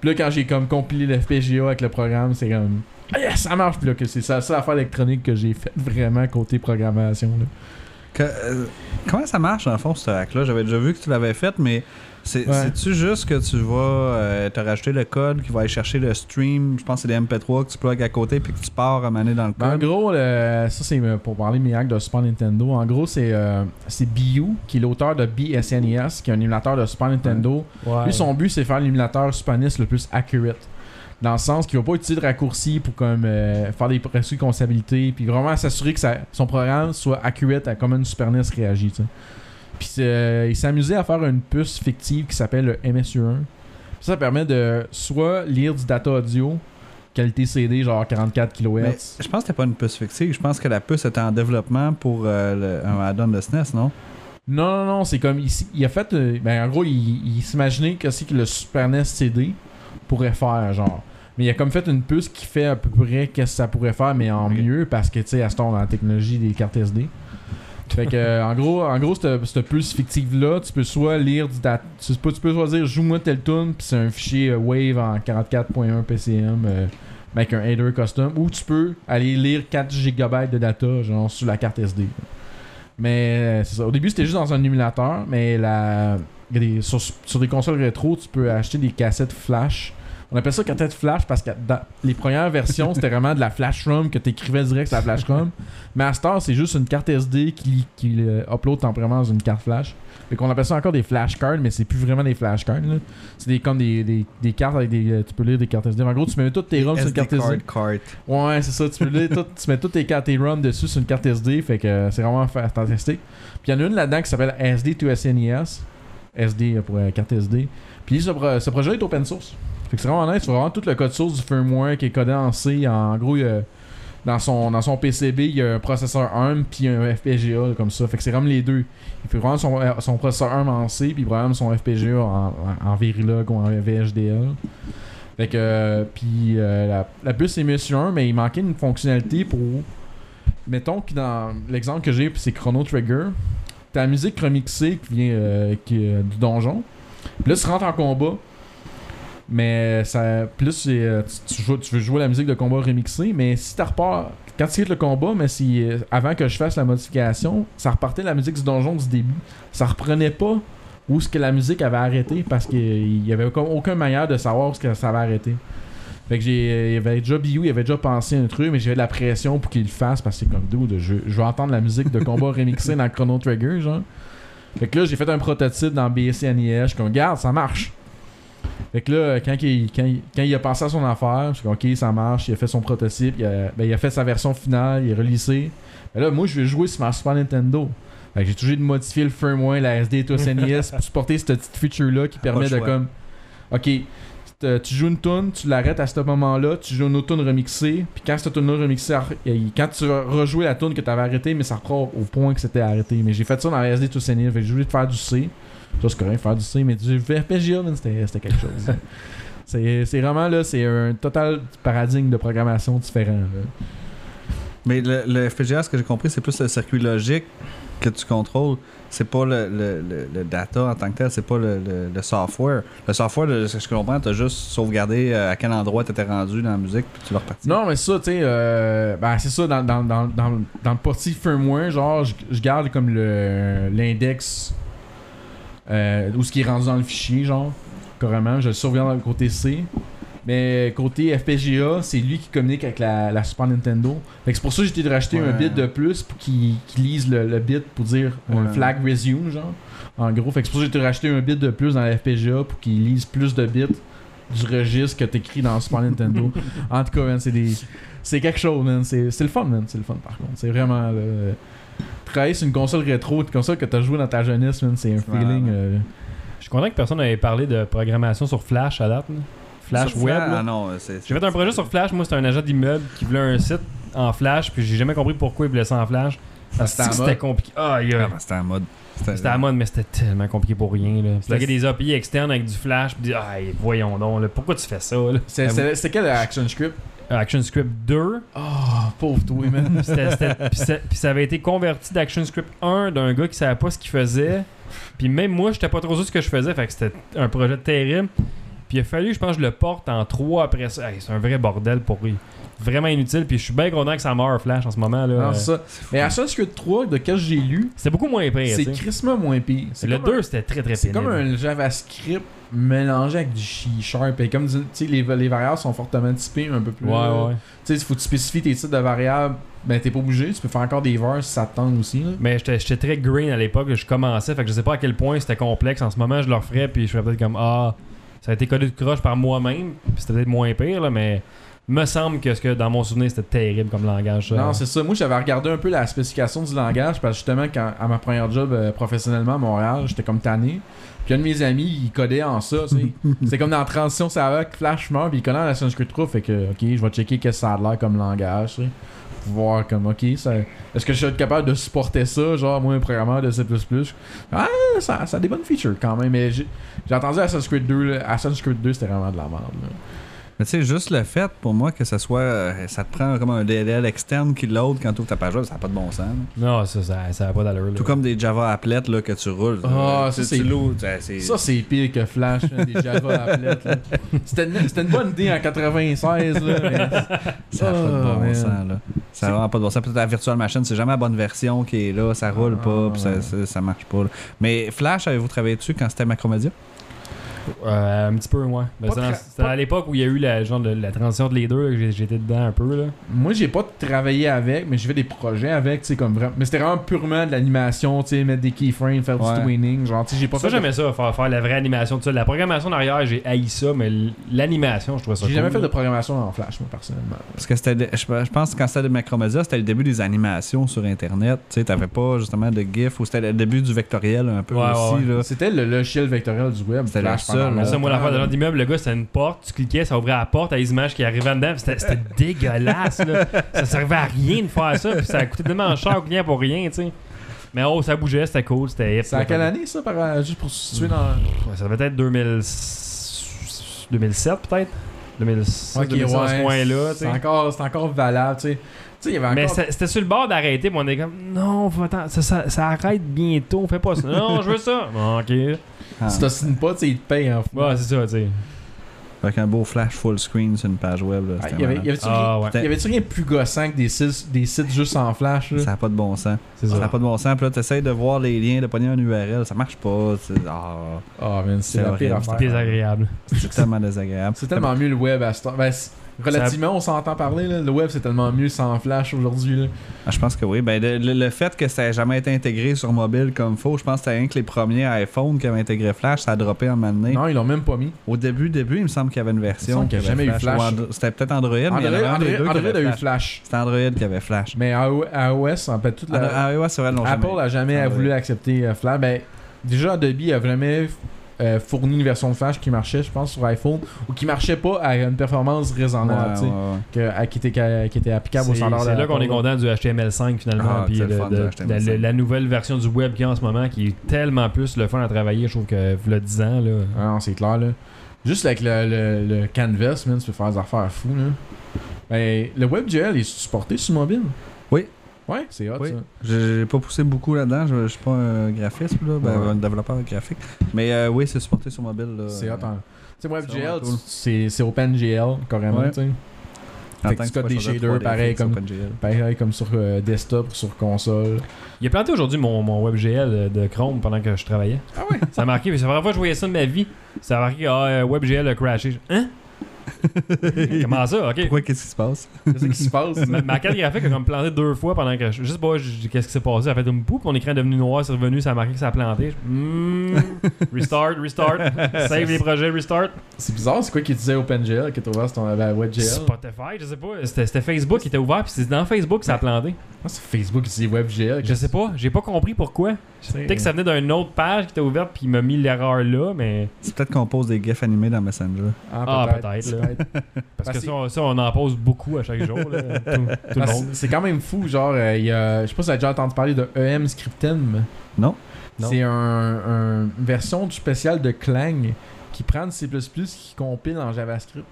S3: Puis là, quand j'ai comme compilé le FPGA avec le programme, c'est comme, ah, yes, ça marche. Puis là, que c'est ça, ça l'affaire électronique que j'ai fait vraiment côté programmation. Là.
S4: que- euh, comment ça marche, dans le fond, ce hack-là? J'avais déjà vu que tu l'avais fait, mais c'est-
S3: Ouais.
S4: c'est-tu juste que tu vas euh, te rajouter le code qui va aller chercher le stream Je pense que c'est des MP3 que tu plugues à côté puis que tu pars à maner dans le
S3: Ben, en
S4: code?
S3: gros, le- ça c'est euh, pour parler de mes hacks de Super Nintendo. En gros, c'est euh, c'est BU qui est l'auteur de BSNES, qui est un émulateur de Super Nintendo.
S2: Ouais.
S3: Lui, son but, c'est faire l'émulateur Super NES le plus accurate. Dans le sens qu'il va pas utiliser de raccourcis pour comme euh, faire des reçus de puis vraiment s'assurer que ça- son programme soit accurate à comment une Super NES réagit. tu. Puis euh, il amusé à faire une puce fictive qui s'appelle le MSU1. Ça, ça permet de soit lire du data audio, qualité CD, genre 44
S4: Mais
S3: kHz.
S4: je pense que c'était pas une puce fictive. Je pense que la puce était en développement pour euh, le- un add-on de SNES, non?
S3: Non, non, non, c'est comme ici. Il a fait. euh, ben, en gros, il, il s'imaginait que c'est que le Super NES CD pourrait faire, genre. Mais il a comme fait une puce qui fait à peu près qu'est-ce que ça pourrait faire, mais en mieux, parce que, tu sais, à ce temps, dans la technologie des cartes SD. Fait que, euh, en gros, en gros cette, cette puce fictive-là, tu peux soit lire du data. Tu peux, tu peux choisir joue-moi tel tune, puis c'est un fichier euh, Wave en 44.1 PCM euh, avec un header custom, ou tu peux aller lire 4 GB de data, genre, sur la carte SD. Mais c'est ça. Au début, c'était juste dans un émulateur, mais la, sur des consoles rétro, tu peux acheter des cassettes flash. On appelle ça cassette flash parce que dans les premières versions, c'était vraiment de la flash ROM que tu écrivais direct sur la flash ROM. Mais à c'est juste une carte SD qui, qui euh, upload temporairement dans une carte flash. Fait qu'on appelle ça encore des flashcards, mais c'est plus vraiment des flashcards. C'est des, comme des, des, des cartes avec des. euh, Tu peux lire des cartes SD. En gros, tu mets toutes tes ROM sur une carte SD.
S4: card.
S3: Ouais, c'est ça. Tu, peux lire tout- tu mets toutes tes cartes et ROM dessus sur une carte SD. Fait que euh, c'est vraiment fa- fantastique. Puis il y en a une là-dedans qui s'appelle SD to SNES. SD pour euh, carte SD. Puis ce, pro- ce projet est open source. Fait que c'est vraiment nice. C'est vraiment tout le code source du firmware qui est codé en C. En gros, il y a- dans, son, dans son PCB, il y a un processeur ARM puis un FPGA comme ça. Fait que c'est vraiment les deux. Il fait vraiment son, euh, son processeur ARM en C puis il programme son FPGA en, en, Verilog ou en VHDL. Fait que, euh, puis euh, la, la puce est mission 1, mais il manquait une fonctionnalité pour mettons que dans l'exemple que j'ai, c'est Chrono Trigger, t'as la musique remixée qui vient euh, qui, du donjon. Puis là, tu rentres en combat. Mais ça. Plus euh, tu, tu joues- tu veux jouer la musique de combat remixée, mais si tu repars. Quand tu quittes le combat, mais si. euh, Avant que je fasse la modification, ça repartait la musique du donjon du début. Ça reprenait pas où ce que la musique avait arrêté parce qu'il y avait aucun, aucune manière de savoir où ce que ça avait arrêté. Fait que j'ai. euh, Il y avait déjà Biou, il avait déjà pensé un truc, mais j'avais de la pression pour qu'il le fasse parce que c'est comme dude, je, je veux entendre la musique de combat remixée dans Chrono Trigger, genre. Fait que là, j'ai fait un prototype dans suis comme, regarde, ça marche. Fait que là, quand il, quand, il, quand il a pensé à son affaire, je suis ok, ça marche, il a fait son prototype, il a, ben, il a fait sa version finale, il est relissé. Ben là, moi, je vais jouer sur ma Super Nintendo. Fait que j'ai toujours de modifier le firmware, la SD tout NES pour supporter cette petite feature-là qui permet de comme, ok, euh, tu joues une tune, tu l'arrêtes à ce moment-là, tu joues une autre tune remixée, puis quand cette tune-là remixée, quand tu rejouer la tune que tu avais arrêtée, mais ça reprend au point que c'était arrêté. Mais j'ai fait ça dans la SD tout NES, fait que j'ai voulu faire du C. Ça, c'est correct, faire du C, mais du FPGA, c'était quelque chose. c'est vraiment là, c'est un total paradigme de programmation différent. là.
S4: Mais le, le FPGA, ce que j'ai compris, c'est plus le circuit logique que tu contrôles. C'est pas le, le, le- data en tant que tel, c'est pas le, le- le software. Le software, de ce que je comprends, t'as juste sauvegardé euh, à quel endroit t'étais rendu dans la musique, puis tu vas repartir.
S3: Non, mais ça, tu sais, euh, ben, c'est ça, dans, dans, dans, dans, dans le parti firmware, genre, je, garde comme l'index euh, où ce qui est rendu dans le fichier, genre, carrément, je le sauvegarde dans le côté C. Mais côté FPGA, c'est lui qui communique avec la, la Super Nintendo. Fait que c'est pour ça que j'ai été de racheter un bit de plus pour qu'il lise le, le bit pour dire un flag resume, genre. En gros, fait que c'est pour ça que j'ai été de racheter un bit de plus dans la FPGA pour qu'il lise plus de bits du registre que t'écris dans Super Nintendo. en tout cas, man, c'est des. C'est quelque chose, man. C'est c'est le fun, man. C'est le fun, par contre. C'est vraiment. Là, Travailler sur une console rétro, une console que t'as joué dans ta jeunesse, c'est un feeling. euh,
S2: Je suis content que personne n'ait parlé de programmation sur Flash à date. là. Flash
S4: Sur
S2: web.
S4: Flash. Ah non, c'est.
S2: J'ai fait un projet sur Flash. Moi, c'était un agent d'immeuble qui voulait un site en Flash. Puis j'ai jamais compris pourquoi il voulait ça en Flash.
S3: C'était en
S2: C'était
S3: mode.
S2: compliqué. Ah, il y a-
S4: Ah, ben, C'était en mode.
S2: C'était à mode, mais c'était tellement compliqué pour rien. Là.
S3: C'était-
S2: des API externes avec du Flash. Puis ah, voyons donc, là, pourquoi tu fais ça?
S3: C'était quel Action Script?
S2: ActionScript 2.
S3: Oh, pauvre toi, man.
S2: Puis ça, puis ça avait été converti d'ActionScript 1 d'un gars qui savait pas ce qu'il faisait. Puis même moi, j'étais pas trop sûr de ce que je faisais. Fait que c'était un projet terrible. Puis il a fallu, je pense, que je le porte en 3 après ça. Hey, c'est un vrai bordel pour lui. Vraiment inutile. Puis je suis bien content que ça meurt Flash en ce moment. là.
S3: Non, c'est ça. Mais Action Script 3, de quel j'ai lu,
S2: C'était beaucoup moins pire.
S3: c'est crissement moins pire. C'est
S2: Le
S3: comme un-
S2: 2, c'était très très
S3: C'est
S2: pénible.
S3: comme un JavaScript mélangé avec du C-Sharp. Et comme tu sais, les, les variables sont fortement typées un peu plus.
S2: Ouais, ouais.
S3: Tu sais, il faut que tu spécifies tes types de variables. Ben, t'es pas obligé. Tu peux faire encore des vers si ça te tente aussi. Là.
S2: Mais j'étais très green à l'époque, je commençais, fait que je sais pas à quel point c'était complexe. En ce moment, je le referais, puis je ferais peut-être comme Ah, ça a été codé de croche par moi-même, puis c'était peut-être moins pire, là, mais me semble que, ce que dans mon souvenir, c'était terrible comme langage. ça.
S3: Non, c'est ça. Moi, j'avais regardé un peu la spécification du langage parce que justement, quand, à ma première job euh, professionnellement à Montréal, j'étais comme tanné. Puis un de mes amis, il codait en ça, tu sais. C'est comme dans Transition Savac, Flash meurt, puis il connaît la Sanskrit 3, fait que, ok, je vais checker qu'est-ce que ça a l'air comme langage, tu sais. Pour voir comme, ok, ça, est-ce que je suis capable de supporter ça, genre, moi, un programmeur de C++. Ah, ça, ça a des bonnes features quand même, mais j'ai j'ai entendu Assassin's Creed 2, là, Assassin's Creed 2, c'était vraiment de la merde, là.
S4: Mais tu sais, juste le fait pour moi que ça soit. euh, ça te prend comme un DLL externe qui load quand tu ouvres ta page web, ça n'a pas de bon sens.
S2: Non, ça, ça, ça a pas d'allure.
S4: Tout comme des Java applets là, que tu roules.
S3: Ah, ça,
S4: tu-
S3: c'est-
S4: c'est-
S3: Ça, c'est pire que Flash, hein, des Java applettes, là. C'était une, une bonne idée en 96, là, mais...
S4: Ça n'a pas de
S3: Oh,
S4: bon
S3: man.
S4: sens, là. Ça n'a vraiment pas de bon sens. Peut-être la Virtual Machine, c'est jamais la bonne version qui est là, ça roule
S3: Ah,
S4: pas, puis ça,
S3: ouais.
S4: ça, ça marche pas. là. Mais Flash, avez-vous travaillé dessus quand c'était Macromedia?
S2: Euh, un petit peu, ouais. Ben, c'est dans- à l'époque où il y a eu la, genre de, la transition de les deux, là, que j'ai- j'étais dedans un peu. Là.
S3: Moi, j'ai pas travaillé avec, mais j'ai fait des projets avec, tu sais, comme vraiment... Mais c'était vraiment purement de l'animation, tu sais, mettre des keyframes, faire
S4: Ouais.
S3: du twinning, genre, tu sais, j'ai pas
S2: Ça,
S3: fait... de-
S2: j'aimais ça, faire, faire la vraie animation. Tout ça. La programmation derrière, j'ai haï ça, mais l- l'animation, je trouvais ça
S3: J'ai
S2: cool.
S3: jamais fait de programmation en Flash, moi, personnellement.
S4: Parce que c'était. Je, je pense que quand c'était de Macromedia, c'était le début des animations sur Internet. Tu sais, t'avais pas justement de GIF ou c'était le début du vectoriel un peu
S2: Ouais,
S4: aussi.
S2: ouais,
S4: là.
S3: C'était le logiciel vectoriel du web,
S4: C'était
S3: Flash,
S4: mais
S2: Ça, moi, l'affaire de genre d'immeuble, le gars, c'était une porte, tu cliquais, ça ouvrait la porte, à les images qui arrivaient dedans, c'était c'était dégueulasse, là. Ça servait à rien de faire ça, puis ça a coûté tellement cher au client pour rien, tu sais. Mais oh, ça bougeait, c'était cool, c'était hip.
S3: C'est à quelle année, ça, par, juste pour se situer dans...
S2: Ouais, Ça devait être 2000... 2007, peut-être. 2006,
S3: Ok,
S2: 2007, dans ce
S3: ouais,
S2: coin-là, tu
S3: C'est encore, c'est encore valable, tu sais. Tu sais, il y avait
S2: Mais
S3: encore...
S2: c'était c'était sur le bord d'arrêter, puis on est comme non, faut attendre, ça, ça, ça arrête bientôt, fais pas ça. Non, je veux ça. Bon, ok. Ouais,
S4: Ah.
S3: Si t'ostines pas, tu sais, ils te payent en fou.
S2: c'est ça, tu sais.
S4: Avec un beau flash full screen sur une page web. Là,
S3: Ah, y avait, y avait-tu
S2: Ah
S3: rien,
S2: ouais,
S3: il y avait-tu rien de plus gossant que des sites, des sites juste en flash, là?
S4: Ça n'a pas de bon sens.
S2: c'est
S4: Ça
S2: ça.
S4: n'a pas de bon sens. Puis là, t'essayes de voir les liens, de pogner un URL. Ça marche pas. C'est ah,
S3: man, c'est
S4: C'est
S3: la pire
S4: horrible.
S3: affaire.
S2: Désagréable.
S4: c'est tellement désagréable.
S3: C'est tellement mieux le web à ce temps. Ben, relativement, on s'entend parler, là. Le web, c'est tellement mieux sans flash aujourd'hui.
S4: Ah, je pense que oui. Ben, le, le- le fait que ça n'ait jamais été intégré sur mobile comme faut, je pense que c'était rien que les premiers iPhones qui avaient intégré Flash, ça a droppé en moment donné.
S3: Non, ils l'ont même pas mis.
S4: Au début, début, il me semble qu'il y avait une version qui avait
S3: jamais eu Flash.
S4: Andro- C'était peut-être Android, mais il y
S3: Android,
S4: avait
S3: Android, Android
S4: avait
S3: a eu
S4: Flash. C'était Android qui avait Flash.
S3: Mais iO- iOS, en fait, toute la... Apple a jamais voulu accepter euh, Flash. Ben, déjà, Adobe a vraiment euh, fourni une version de Flash qui marchait, je pense, sur iPhone, ou qui marchait pas à une performance raisonnable, que- à- qui, était, qui était applicable au standard
S2: c'est là qu'on est content du HTML5 finalement,
S4: Ah,
S2: puis de-
S4: le
S2: la,
S4: HTML5.
S2: la- la nouvelle version du web qui est en ce moment, qui est tellement plus le fun à travailler, je trouve que le 10 ans là.
S3: Ah non, c'est clair, là. Juste avec le, le, le Canvas, man, tu peux faire des affaires fous, là. Ben, le WebGL est supporté sur mobile?
S4: Oui.
S3: Ouais, c'est hot,
S4: Oui.
S3: ça.
S4: J'ai pas poussé beaucoup là-dedans. Je, je suis pas un graphiste, là, ben,
S3: Ouais.
S4: un développeur graphique. Mais euh, oui, c'est supporté sur mobile.
S3: C'est hot, hein. Tu sais, WebGL,
S4: cool.
S3: c'est c'est OpenGL, carrément,
S4: Ouais.
S3: tu sais.
S4: En
S3: Fait
S4: tant
S3: que tu
S4: que
S3: codes des shaders
S4: 3D
S3: pareil comme-
S4: OpenGL.
S3: Pareil comme sur euh, desktop ou sur console.
S2: Il a planté aujourd'hui mon, mon WebGL de Chrome pendant que je travaillais.
S3: Ah ouais?
S2: Ça a marqué, c'est la première fois que je voyais ça de ma vie. Ça a marqué ah, euh, WebGL a crashé. Hein? Comment ça? Ok.
S4: Pourquoi, qu'est-ce qui se passe?
S3: Qu'est-ce qui se passe?
S2: Ma, ma carte graphique a comme planté deux fois pendant que je. Je sais pas je- qu'est-ce qui s'est passé? Ça a fait une poupe, mon écran est devenu noir, c'est revenu, ça a marqué que ça a planté. Je- Hmm, restart, restart. Save les projets, restart.
S3: C'est bizarre, c'est quoi qui disait OpenGL qui est ouvert sur ton ben, WebGL?
S2: Spotify, je sais pas. C'était c'était Facebook qui était ouvert, puis c'est dans Facebook que ça a planté.
S3: Ah, c'est Facebook qui dit WebGL.
S2: Je sais pas, j'ai pas compris pourquoi. Peut-être que ça venait d'une autre page qui était ouverte, puis il m'a mis l'erreur là, mais.
S4: C'est peut-être qu'on pose des gifs animés dans Messenger.
S2: Ah, peut-être, là. Parce que
S3: Parce
S2: ça, on- ça, on en pose beaucoup à chaque jour, là. Tout, tout le
S3: Parce-
S2: monde.
S3: C'est quand même fou, genre, euh, il y a, je sais pas si t'as déjà entendu parler de EM Scriptem.
S4: Non.
S2: Non.
S3: C'est un, un- une version du spécial de Clang qui prend du C++ qui compile en JavaScript.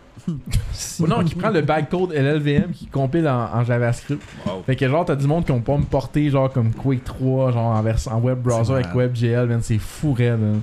S3: Ou non, qui prend le bytecode LLVM qui compile en, en JavaScript. Fait que genre, t'as du monde qui ont pas me porter genre comme Quake 3, genre en, vers- en web browser avec. WebGL, man, c'est fou raide, man.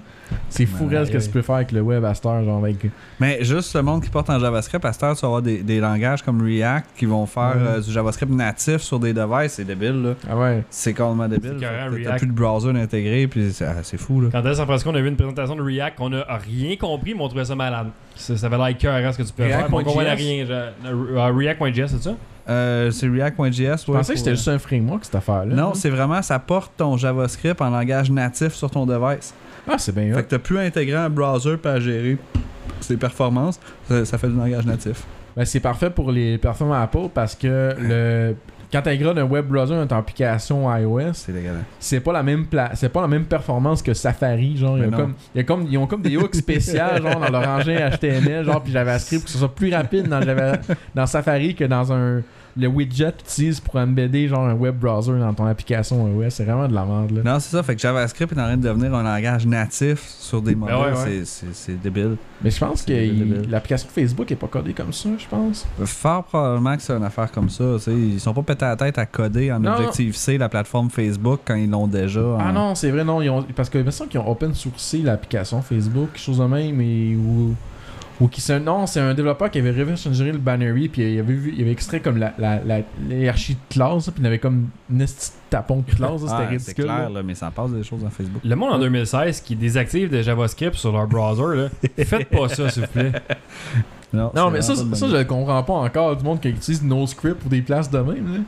S3: C'est fou raide ce que tu peux faire avec le web à cette heure, genre avec...
S4: Mais juste le monde qui porte en JavaScript, à cette heure, tu vas avoir des, des langages comme React qui vont faire euh, du JavaScript natif sur des devices. C'est débile, là.
S3: Ah ouais.
S4: C'est complètement débile. T'as plus de browser intégré, puis c'est ah, c'est fou, là.
S2: Quand est-ce après qu'on a vu une présentation de React qu'on a rien compris, mais on trouvait ça malade. Ça, ça avait l'air cœur ce que tu peux On
S3: React.js?
S2: rien. Je- euh, React.js, c'est ça?
S4: Euh, c'est React.js.
S3: Je
S4: ouais,
S3: pensais que c'était juste un framework cette affaire-là.
S4: Non, c'est vraiment, ça porte ton JavaScript en langage natif sur ton device.
S3: Ah, c'est bien
S4: Fait
S3: hot.
S4: que t'as plus intégré un browser pour gérer ses performances. Ça, ça fait du langage natif.
S3: Ben, c'est parfait pour les plateformes Apple parce que le quand tu un web browser dans ton application iOS,
S4: C'est
S3: pas la même pla- c'est pas la même performance que Safari, genre il y a
S4: Mais non.
S3: comme il y a comme ils ont comme des hooks spéciales genre dans leur engin HTML genre puis JavaScript pour que ce soit plus rapide dans dans Safari que dans un le widget que tu utilises pour embedder genre un web browser dans ton application iOS, c'est vraiment de la merde là.
S4: Non, c'est ça. Fait que JavaScript est en train de devenir un langage natif sur des
S2: ouais, ouais.
S4: C'est- débile.
S3: Mais je pense que l'application Facebook est pas codée comme ça, je pense.
S4: Fort probablement que c'est une affaire comme ça. tu sais. Ils sont pas pétés à la tête à coder en. Objective-C la plateforme Facebook quand ils l'ont déjà. en-
S3: Ah non, c'est vrai, non. Ils ont, parce que il me semble qu'ils ont open sourcé l'application Facebook, quelque chose de même, et, ou, ou qui c'est non, c'est un développeur qui avait reverse engineer le Bannery, puis il avait, vu, il avait extrait comme la, la, la, de classe, puis il avait comme une tapon de classe, c'était
S4: Ah, c'est
S3: ridicule.
S4: clair,
S3: là.
S4: là, mais ça passe des choses dans Facebook.
S2: Le monde en 2016 qui désactive de JavaScript sur leur browser, là, faites pas ça, s'il vous plaît.
S3: Non,
S4: c'est
S3: mais ça, je le comprends pas encore, du monde qui utilise NoScript pour des places de même. là.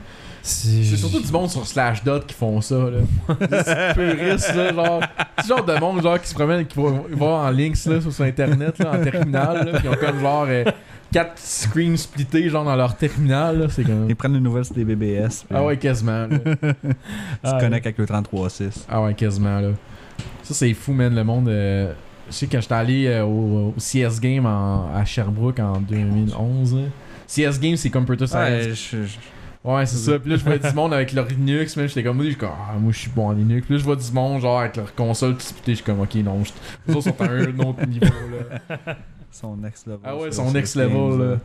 S3: C'est surtout du monde sur Slashdot qui font ça, là. C'est puriste, là, genre. C'est genre de monde, genre, qui se promène, qui va, va en links, là, sur internet, là, en terminal, là. Ils ont comme, genre, euh, quatre screens splittés, genre, dans leur terminal, là. C'est comme.
S4: Ils prennent les nouvelles sur des BBS. puis
S3: Ah ouais, quasiment, là.
S4: Ils
S2: Ah,
S4: se connectent avec le 33.6.
S3: Ah ouais, quasiment, là. Ça, c'est fou, man, le monde. euh, Je sais, quand j'étais allé euh, au, au CS Game en- à Sherbrooke en 2011, là. CS Game, c'est Computer Science.
S4: Ouais, je- je-
S3: Ouais, c'est ça. Puis là, je vois du monde avec leur Linux. Mais j'étais comme, moi, je suis comme, ah, moi, je suis bon en Linux. Puis là, je vois du monde, genre, avec leur console tout splitté. Je suis comme, ok, non, je- les autres sont à un autre niveau, là.
S4: Son next level.
S3: Ah ouais, son next
S4: 15,
S3: level, là.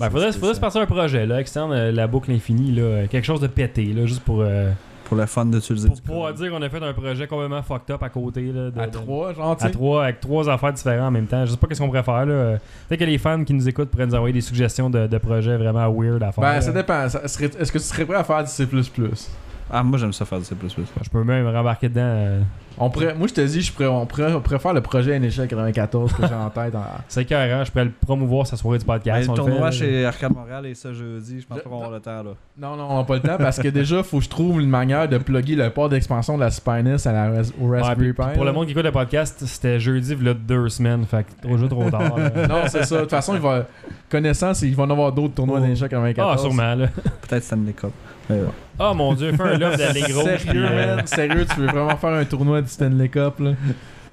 S2: Ben, faudrait, faudrait se passer un projet, là, externe euh, la boucle infinie, là, euh, quelque chose de pété, là, juste pour, euh,
S4: Pour le fun d'utiliser
S2: pour pouvoir dire qu'on a fait un projet complètement fucked up à côté, là. de-
S3: À
S2: de-
S3: trois, genre, tu
S2: à trois, avec trois affaires différentes en même temps. Je sais pas qu'est-ce qu'on pourrait faire, là. Peut-être que les fans qui nous écoutent pourraient nous envoyer des suggestions de, de projets vraiment weird à faire.
S3: Ben,
S2: là.
S3: ça dépend. Est-ce que tu serais prêt à faire du C++?
S4: Ah, moi j'aime ça faire du C.
S2: Je peux même rembarquer dedans. euh,
S3: On pourrait, moi, je te dis, je pourrais, on, pourrait, on pourrait faire le projet NHL 94 que j'ai en tête. en-
S2: C'est carré, je pourrais le promouvoir sa soirée du podcast.
S4: le
S2: on le
S4: tournoi
S2: fait,
S4: chez Arcade Montréal et ça jeudi, je pense
S3: Je-
S4: pas qu'on va avoir le temps là.
S3: Non, non, on n'a pas le temps parce que déjà, faut que je trouve une manière de plugger le port d'expansion de la Spinus à la, au
S2: Ouais,
S3: Raspberry
S2: puis
S3: Pi.
S2: pour le
S3: là.
S2: monde qui écoute le podcast, c'était jeudi, il y a deux semaines. Fait que trop jeu trop tard. là.
S3: Non, c'est ça. De toute façon, il va, connaissance, il va en avoir d'autres tournois
S2: Oh.
S3: NHL 94.
S2: Ah, sûrement, là.
S4: Peut-être Stanley Cup.
S2: Oh mon dieu, fais un love d'Allegro.
S3: Sérieux, man? Sérieux, tu veux vraiment faire un tournoi du Stanley Cup, là?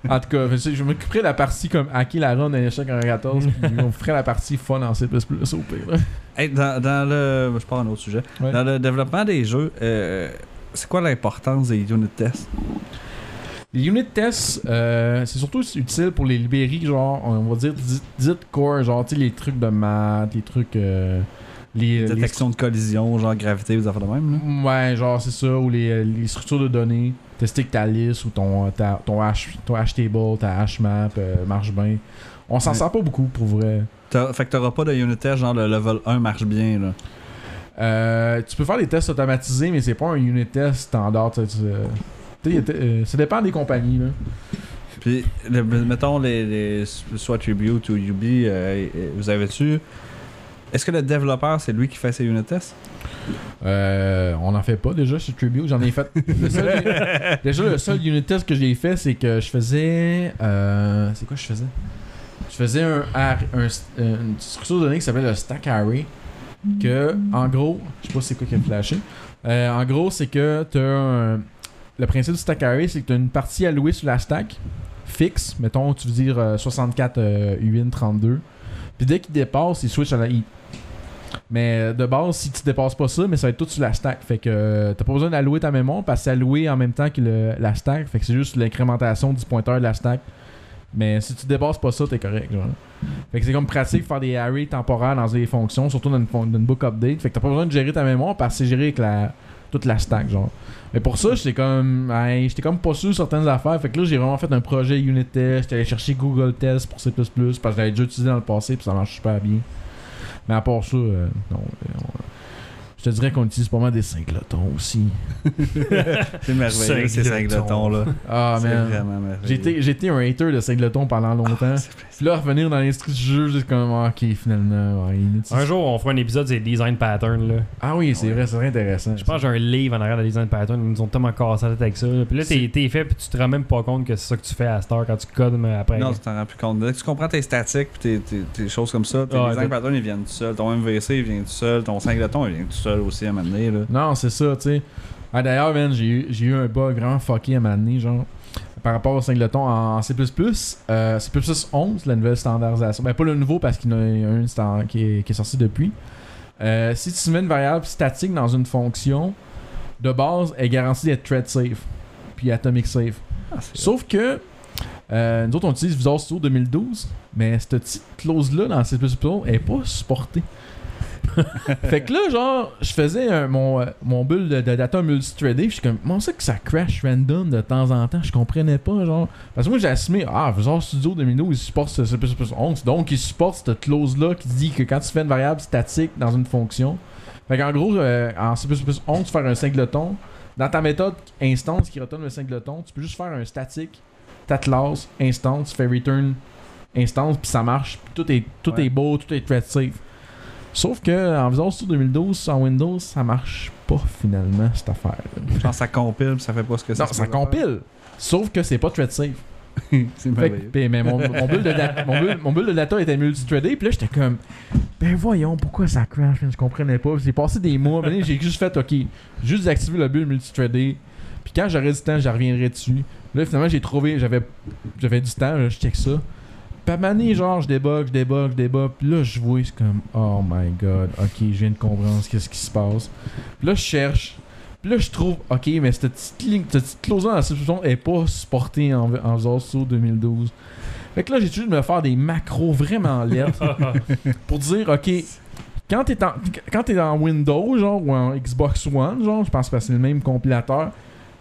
S3: En tout cas, je m'occuperai de la partie comme hacker la run NHL 94, puis on ferait la partie fun en C++ au pire.
S4: Hey, dans, dans le. Je pars à un autre sujet.
S3: Ouais.
S4: Dans le développement des jeux, euh, c'est quoi l'importance des unit tests?
S3: Les unit tests, euh, c'est surtout utile pour les librairies, genre, on va dire, dites dites core, genre, tu sais, les trucs de maths, les trucs. euh, les, les
S4: Détection de collision, genre gravité, des affaires de même. là.
S3: Ouais, genre c'est ça, ou les, les structures de données. Tester que ta liste ou ton, ta- ton, hash, ton hash table, ta hash map euh, marche bien. On s'en
S4: Ouais.
S3: sert pas beaucoup pour vrai.
S4: Fait que t'auras pas de unit test, genre le level 1 marche bien. là.
S3: Euh, tu peux faire des tests automatisés, mais c'est pas un unit test standard. euh, euh, ça dépend des compagnies. Là.
S4: Puis, le- mettons, les, les- soit Tribute ou UB, euh, vous avez-tu. Est-ce que le développeur, c'est lui qui fait ses unit tests?
S3: Euh, on en fait pas déjà chez Tribute. J'en ai fait. Le seul- déjà, le seul unit test que j'ai fait, c'est que je faisais. euh, c'est quoi je faisais? Je faisais un, un- une structure de données qui s'appelle le stack array. Que, en gros, je sais pas c'est quoi qui a flashé. Euh, en gros, c'est que tu un. Le principe du stack array, c'est que tu as une partie allouée sur la stack fixe. Mettons, tu veux dire euh, 64 euh, UIN 32. Puis dès qu'il dépasse, il switch à la I. Mais euh, de base, si tu dépasses pas ça, mais ça va être tout sur la stack. Fait que euh, t'as pas besoin d'allouer ta mémoire parce que c'est alloué en même temps que le- la stack. Fait que c'est juste l'incrémentation du pointeur de la stack. Mais si tu dépasses pas ça, t'es correct. Genre. Fait que c'est comme pratique de faire des arrays temporaires dans des fonctions, surtout dans une, book update. Fait que t'as pas besoin de gérer ta mémoire parce que c'est géré avec la, toute la stack. genre. Mais pour ça, j'étais comme j'étais comme pas sûr certaines affaires. Fait que là, j'ai vraiment fait un projet unit test. J'étais allé chercher Google Test pour C++ parce que j'avais déjà utilisé dans le passé puis ça marche super bien. Mais à part ça, euh, non. euh, je te dirais qu'on utilise pas mal des singletons aussi.
S4: C'est merveilleux, ces
S2: Singleton.
S4: singletons-là.
S3: Ah,
S4: c'est
S3: man.
S4: vraiment merveilleux.
S3: J'ai été, j'ai été un hater de singletons pendant longtemps.
S4: Ah, c'est plaisant.
S3: Puis là, revenir dans l'industrie du jeu, j'ai comme, ah, ok, finalement, ouais,
S2: Un jour, on fera un épisode sur les design patterns. Là.
S3: Ah oui, c'est vrai, c'est vrai intéressant.
S2: Je pense que j'ai un livre en arrière de design pattern. Ils nous ont tellement cassé la tête avec ça. là. Puis là, t'es, fait, puis tu te rends même pas compte que c'est ça que tu fais à Star quand tu codes mais après.
S4: Non, tu t'en rends plus compte. Dès que tu comprends tes statiques puis tes, tes- tes choses comme ça, tes
S2: Ah,
S4: design patterns ils viennent tout seuls. Ton MVC il vient tout seul. Ton singleton il vient tout seul aussi à un moment donné, là.
S3: Non, c'est ça, tu sais. Ah, D'ailleurs, man, j'ai eu, un bug vraiment fucké à un moment donné, genre, par rapport au singleton en C++. Euh, C++ 11, la nouvelle standardisation. Ben, pas le nouveau parce qu'il y en a un stand- qui, est, qui est sorti depuis. Euh, si tu mets une variable statique dans une fonction, de base, elle est garantie d'être thread safe, puis atomic safe.
S4: Ah,
S3: Sauf que euh, nous autres, on utilise Visual Studio 2012, mais cette petite clause-là dans C++ elle est pas supportée. fait que là, genre, je faisais un- mon, euh, mon bulle de, de data multithreadé, puis je suis comme, comment ça que ça crash random de temps en temps? Je comprenais pas, genre. Parce que moi, j'ai assumé, ah, Visual Studio 2012, il supporte ce C++ 11, donc il supporte cette clause-là qui dit que quand tu fais une variable statique dans une fonction, fait qu'en gros, euh, en C++ 11, faire un singleton, dans ta méthode instance qui retourne le singleton, tu peux juste faire un statique, ta classe, instance, tu fais return instance, puis ça marche. Tout est, tout
S4: Ouais.
S3: est beau, tout est thread safe. Sauf que en Visual Studio 2012, en Windows, ça marche pas finalement cette affaire.
S4: Genre ça compile ça fait pas ce que
S3: Non,
S4: c'est.
S3: ça compile. Sauf que c'est pas thread safe.
S4: c'est
S3: Fait que-
S4: merveilleux.
S3: puis, mais mon, mon, bulle de data, mon, bulle, mon bulle de data était multithreadé, puis là j'étais comme, ben voyons, pourquoi ça crash, je comprenais pas. J'ai passé des mois, mais j'ai juste fait, ok, juste désactiver le bulle multithreadé, puis quand j'aurai du temps, je reviendrai dessus. Là finalement j'ai trouvé, j'avais j'avais du temps, je check ça. Moment donné, genre, je débug, je débug, je débug, puis là je vois, c'est comme, oh my god, ok, je viens de comprendre ce qu'est-ce qui se passe. Puis là je cherche, puis là, je trouve, ok, mais cette petite ligne, cette petite clause dans la est pas supportée en, en Studio 2012. Fait que là, j'ai essayé de me faire des macros vraiment laides pour dire, ok, quand t'es en, quand t'es en Windows, genre, ou en Xbox One, genre, je pense que c'est le même compilateur.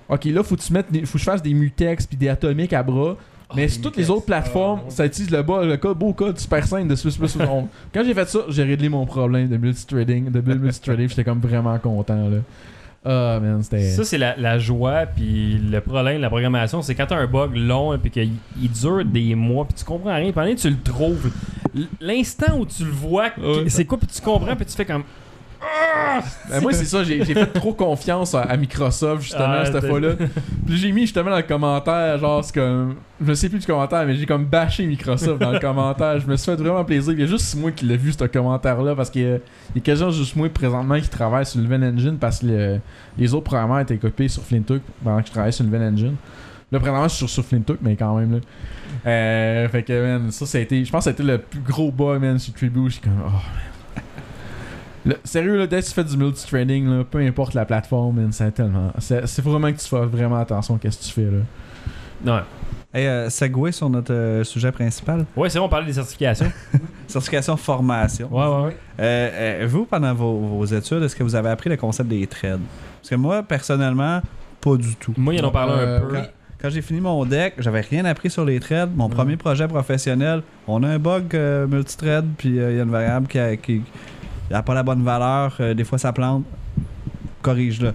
S3: Ok, là, faut que tu mettes, faut que je fasse des mutex puis des atomiques à bras. Mais
S2: des
S3: sur toutes les autres plateformes,
S2: Ah,
S3: ça utilise le, bas, le code, beau code super simple de C++. Donc, Quand j'ai fait ça, j'ai réglé mon problème de multithreading, de build multithreading. J'étais comme vraiment content, là. Ah, man, c'était...
S2: Ça, c'est la, la joie, puis le problème de la programmation, c'est quand t'as un bug long, puis qu'il il dure des mois, puis tu comprends rien, puis moment donné, tu le trouves. L'instant où tu le vois, que- c'est quoi, puis tu comprends, puis tu fais comme.
S3: Ben, moi, c'est ça, j'ai fait trop confiance à, à Microsoft, justement,
S2: Ah,
S3: cette fois-là. Puis j'ai mis justement dans le commentaire, genre, c'est comme. Je sais plus du commentaire, mais j'ai comme bâché Microsoft dans le commentaire. Je me suis fait vraiment plaisir. Il y a juste moi qui l'ai vu, ce commentaire-là, parce qu'il y a il y a quasiment juste moi présentement qui travaille sur le Ven Engine, parce que le- les autres programmeurs étaient copiés sur Flintook pendant que je travaillais sur le Ven Engine. Là, présentement, je suis sur, sur Flintook, mais quand même, là. Euh, fait que, man, ça, ça a été. Je pense que ça a été le plus gros bug, man, sur Tribute. Je suis comme, oh, man. Le- sérieux, là, dès que tu fais du multi-trading, là, peu importe la plateforme, man, c'est tellement. C'est c'est vraiment que tu fasses vraiment attention à ce que tu fais, là.
S2: Non.
S4: Hey, euh, segway sur notre euh, sujet principal.
S2: Ouais, c'est bon, on parlait des certifications.
S4: Certification formation.
S2: Ouais, ouais, ouais.
S4: Euh, euh, vous, pendant vos, vos études, est-ce que vous avez appris le concept des trades? Parce que moi, personnellement, pas du tout.
S2: Moi, ils en ont parlé
S3: Euh,
S2: un peu.
S4: Quand, quand j'ai fini mon deck, j'avais rien appris sur les trades. Mon premier projet professionnel, on a un bug euh, multithread, puis euh, il y a une variable qui a, qui, qui a pas la bonne valeur. euh, des fois, ça plante. Corrige-le.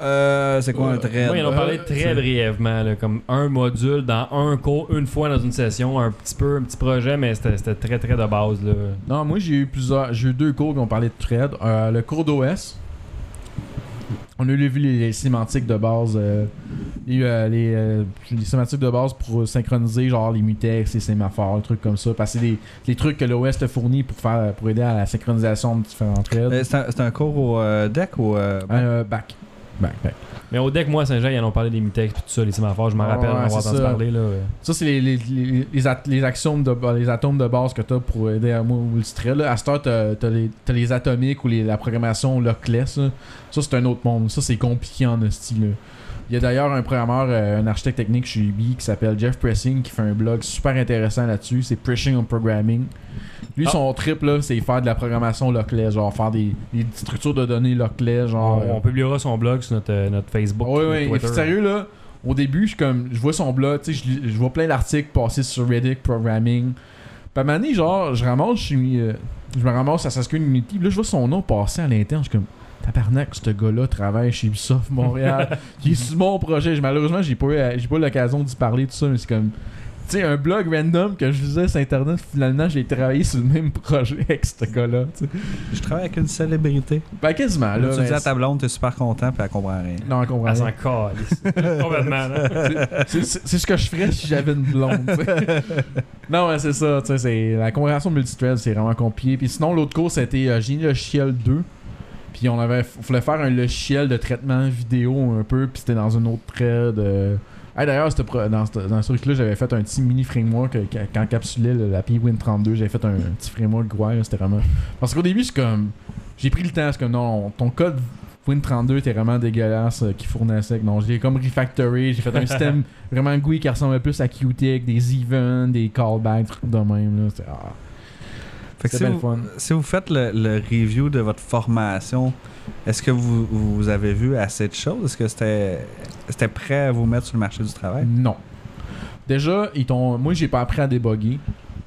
S4: Euh, c'est quoi un
S3: Ouais.
S4: thread?
S2: Moi, ils en ont parlé
S3: Euh,
S2: très brièvement, là, comme un module dans un cours, une fois dans une session, un petit peu, un petit projet, mais c'était c'était très très de base. Là.
S3: Non, moi j'ai eu plusieurs. J'ai eu deux cours qui ont parlé de thread. Euh, le cours d'OS. On a vu les, les sémantiques de base. euh, les, euh, les, euh, les sémantiques de base pour synchroniser genre les mutex, les sémaphores, des trucs comme ça. Parce que c'est des, trucs que l'OS te fournit pour faire pour aider à la synchronisation de différents threads.
S4: Euh, c'est un, un cours au deck ou. euh,
S3: Euh, back. Back, back.
S2: Mais au deck, moi, Saint-Jean, ils en ont parlé des mutex puis tout ça, les sémaphores, je m'en rappelle, on
S3: c'est
S2: entendu parler. Là.
S3: Ça, c'est les, les, les, les, at- les axiomes de, les atomes de base que tu as pour aider à thread. Là. À cette heure, tu as, les, t'as les atomiques ou les, la programmation lockless. là. Ça, c'est un autre monde. Ça, c'est compliqué en hostie. Il y a d'ailleurs un programmeur, euh, un architecte technique chez Ubi qui s'appelle Jeff Pressing qui fait un blog super intéressant là-dessus. C'est Pressing on Programming. Lui,
S2: Ah.
S3: son trip, là, c'est faire de la programmation lockless. Genre faire des, des structures de données lockless. Genre,
S2: on, on publiera son blog sur notre, euh, notre Facebook.
S3: oui,
S2: ou
S3: oui.
S2: Twitter.
S3: Sérieux, là, au début, je comme, je vois son blog, tu sais, je, je vois plein d'articles passer sur Reddit, Programming. Puis à un moment donné, genre, je ramasse, je, suis, euh, je me ramasse à Saskia Unity, puis là, je vois son nom passer à l'interne, je suis comme, tabarnak, ce gars-là travaille chez Ubisoft Montréal. Il est sur mon projet. Malheureusement, j'ai pas eu, j'ai pas eu l'occasion d'y parler, tout ça, mais c'est comme. Tu sais, un blog random que je faisais sur Internet, finalement, j'ai travaillé sur le même projet avec ce gars-là.
S4: Je travaille avec une célébrité.
S3: Ben, quasiment, là.
S4: tu
S3: ben,
S4: dis à ta blonde, t'es super content, puis elle comprend rien.
S3: Non, on comprend
S2: Elle
S3: rien.
S2: s'en calisse. Complètement. là.
S3: C'est- ce que je ferais si j'avais une blonde. non, ouais, c'est ça. tu sais, La conversion multithread, c'est vraiment compliqué. Puis sinon, l'autre cours, c'était euh, Génie logiciel 2. Puis on avait, on voulait faire un logiciel de traitement vidéo un peu. Puis c'était dans une autre thread. euh. Ah, D'ailleurs, dans, ce- dans ce truc-là, j'avais fait un petit mini framework euh, qui encapsulait le- l'API Win32. J'avais fait un, petit framework là, C'était vraiment. Parce qu'au début, c'est comme. J'ai pris le temps. C'est comme non, ton code Win32 était vraiment dégueulasse euh, qui fournissait. Donc, j'ai comme refactoré. J'ai fait un système vraiment GUI qui ressemblait plus à Qt avec des events, des callbacks, trucs de même. Là. Ah,
S4: Fait que
S3: c'était
S4: si vous,
S3: fun.
S4: si vous faites le, le review de votre formation, est-ce que vous, vous avez vu assez de choses? Est-ce que c'était prêt à vous mettre sur le marché du travail?
S3: Non. Déjà, ils t'ont. Moi, j'ai pas appris à débugger.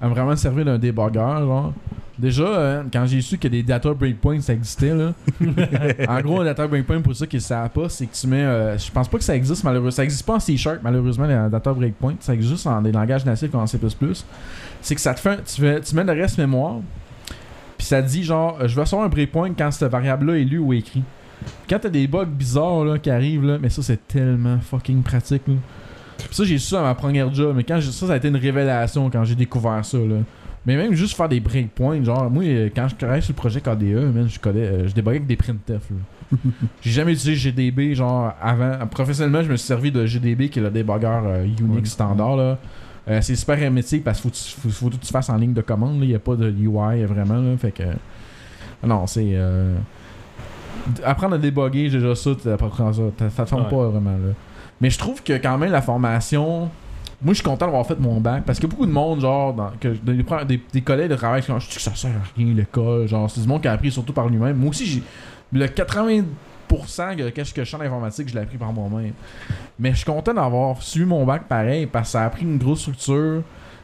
S3: À me vraiment servir d'un débogueur, genre. Déjà, euh, quand j'ai su que des data breakpoints ça existait, là. en gros, un data breakpoint, pour ceux qui ne savent pas, c'est que tu mets. euh, je pense pas que ça existe, malheureusement. Ça existe pas en C Sharp, malheureusement, les data breakpoints. Ça existe en des langages natifs comme en C. C'est que ça te fait. Tu, fais- tu mets le reste mémoire, puis ça te dit, genre, euh, je vais recevoir un breakpoint quand cette variable-là est lue ou écrit. Quand t'as des bugs bizarres là, qui arrivent, là, mais ça, c'est tellement fucking pratique, là. Puis ça, j'ai su ça à ma première job, mais quand j'ai- ça, ça a été une révélation quand j'ai découvert ça, là. Mais même juste faire des breakpoints, genre, moi, euh, quand je travaillais sur le projet KDE, man, je connais, euh, je débuguais avec des printf, là. j'ai jamais utilisé GDB, genre, avant. Professionnellement, je me suis servi de GDB, qui est le débogueur euh, Unix
S4: Ouais.
S3: standard, là. Euh, c'est super hermétique parce qu'il faut, faut, que tu fasses en ligne de commande, il n'y a pas de UI vraiment, là. Fait que. Non, c'est. euh, Apprendre à débugger, j'ai déjà ça, ça. Ça te forme
S2: Ouais.
S3: pas vraiment, là. Mais je trouve que quand même la formation moi, je suis content d'avoir fait mon bac parce que beaucoup de monde, genre, dans- que, des, des, des collègues de travail, qui disent que ça sert à rien l'école. Genre, c'est du monde qui a appris surtout par lui-même. Moi aussi, j'ai. Le 80% que qu'est-ce que je chante d'informatique, je l'ai appris par moi-même. Mais je suis content d'avoir suivi mon bac pareil parce que ça a pris une grosse structure.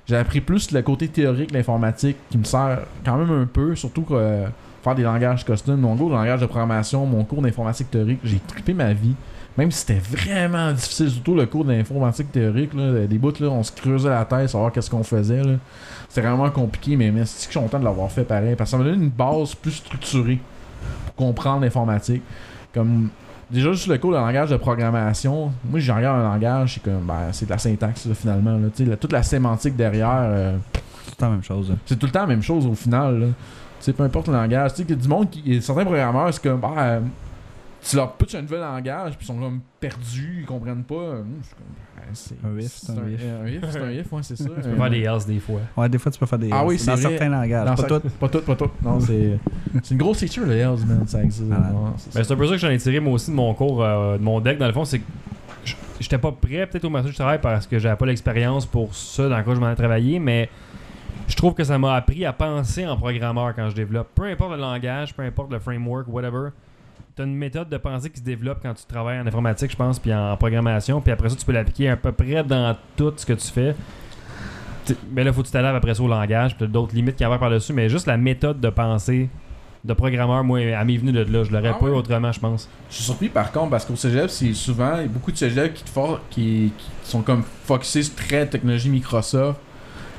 S3: J'ai appris plus le côté théorique de l'informatique qui me sert quand même un peu, surtout que euh, faire des langages custom. Mon cours de langage de programmation, mon cours d'informatique théorique, j'ai trippé ma vie. Même si c'était vraiment difficile, surtout le cours d'informatique théorique, des bouts, là, on se creusait la tête, savoir qu'est-ce qu'on faisait. C'était vraiment compliqué, mais, mais c'est que je suis content de l'avoir fait pareil. Parce que ça m'a donné une base plus structurée pour comprendre l'informatique. Comme déjà juste le cours de langage de programmation, moi je regarde un langage, c'est comme ben, c'est de la syntaxe là, finalement. Là, la- toute la sémantique derrière, euh,
S4: C'est tout la même chose. là.
S3: c'est tout le temps la même chose au final. Là. Tu sais, peu importe le langage. Tu sais, qu'il y a du monde qui. Certains programmeurs, c'est comme. Euh, tu leur pitches un nouvel langage, puis ils sont comme perdus, ils comprennent pas. Hum, ben, c'est
S4: Un if, c'est un if.
S3: Un if, c'est un if, ouais, c'est ça.
S2: Tu peux faire des else des fois.
S4: Ouais, des fois, tu peux faire des.
S3: Ah oui,
S4: dans
S3: c'est vrai.
S4: certains langages.
S3: Dans
S4: pas tout.
S3: Pas tout, pas tout. Non, c'est. C'est une grosse feature, le Hells, man. Ça existe. Ouais, c'est
S2: Mais
S3: ça.
S2: c'est un peu ça que j'en ai tiré moi aussi de mon cours, euh, de mon deck dans le fond, c'est que j'étais pas prêt peut-être au marché du travail parce que j'avais pas l'expérience pour ça dans quoi je m'en ai travaillé, mais je trouve que ça m'a appris à penser en programmeur quand je développe. Peu importe le langage, peu importe le framework, whatever. T'as une méthode de pensée qui se développe quand tu travailles en informatique, je pense, puis en programmation, puis après ça, tu peux l'appliquer à peu près dans tout ce que tu fais. Mais là, faut que tu t'adaptes après ça au langage, puis t'as d'autres limites qu'il y avait par-dessus, mais juste la méthode de pensée de programmeur, moi, elle m'est venue de là. Je l'aurais
S3: Ah
S2: pas eu
S3: ouais?
S2: autrement, je pense.
S3: Je suis surpris par contre parce qu'au cégep, c'est souvent il y a beaucoup de cégep qui, te for- qui, qui sont comme focusés sur très technologie Microsoft.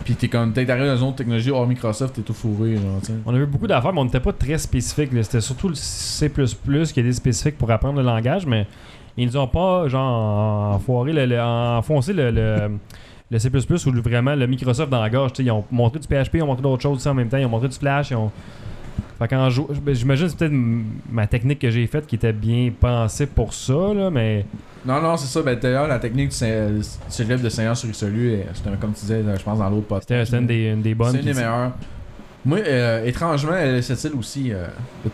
S3: Puis t'es comme, t'es arrivé dans une de technologie hors Microsoft, t'es tout fourré. Genre.
S2: On avait beaucoup d'affaires, mais on n'était pas très spécifique. C'était surtout le C++ qui était spécifique pour apprendre le langage, mais ils nous ont pas, genre, le, enfoncé le, C++ ou vraiment le Microsoft dans la gorge. Ils ont montré du PHP, ils ont montré d'autres choses en même temps, ils ont montré du Flash. Ils ont... Fait qu'en ben, J'imagine que c'est peut-être ma technique que j'ai faite qui était bien pensée pour ça, là, mais
S3: Non, non, c'est ça. Ben, d'ailleurs, la technique du cégep de Seigneur-sur-Richelieu, euh, c'était un- comme tu disais, je pense, dans l'autre podcast.
S2: c'était une des, une des bonnes.
S3: C'est une des meilleures. Moi, euh, étrangement, euh, cette île aussi, euh,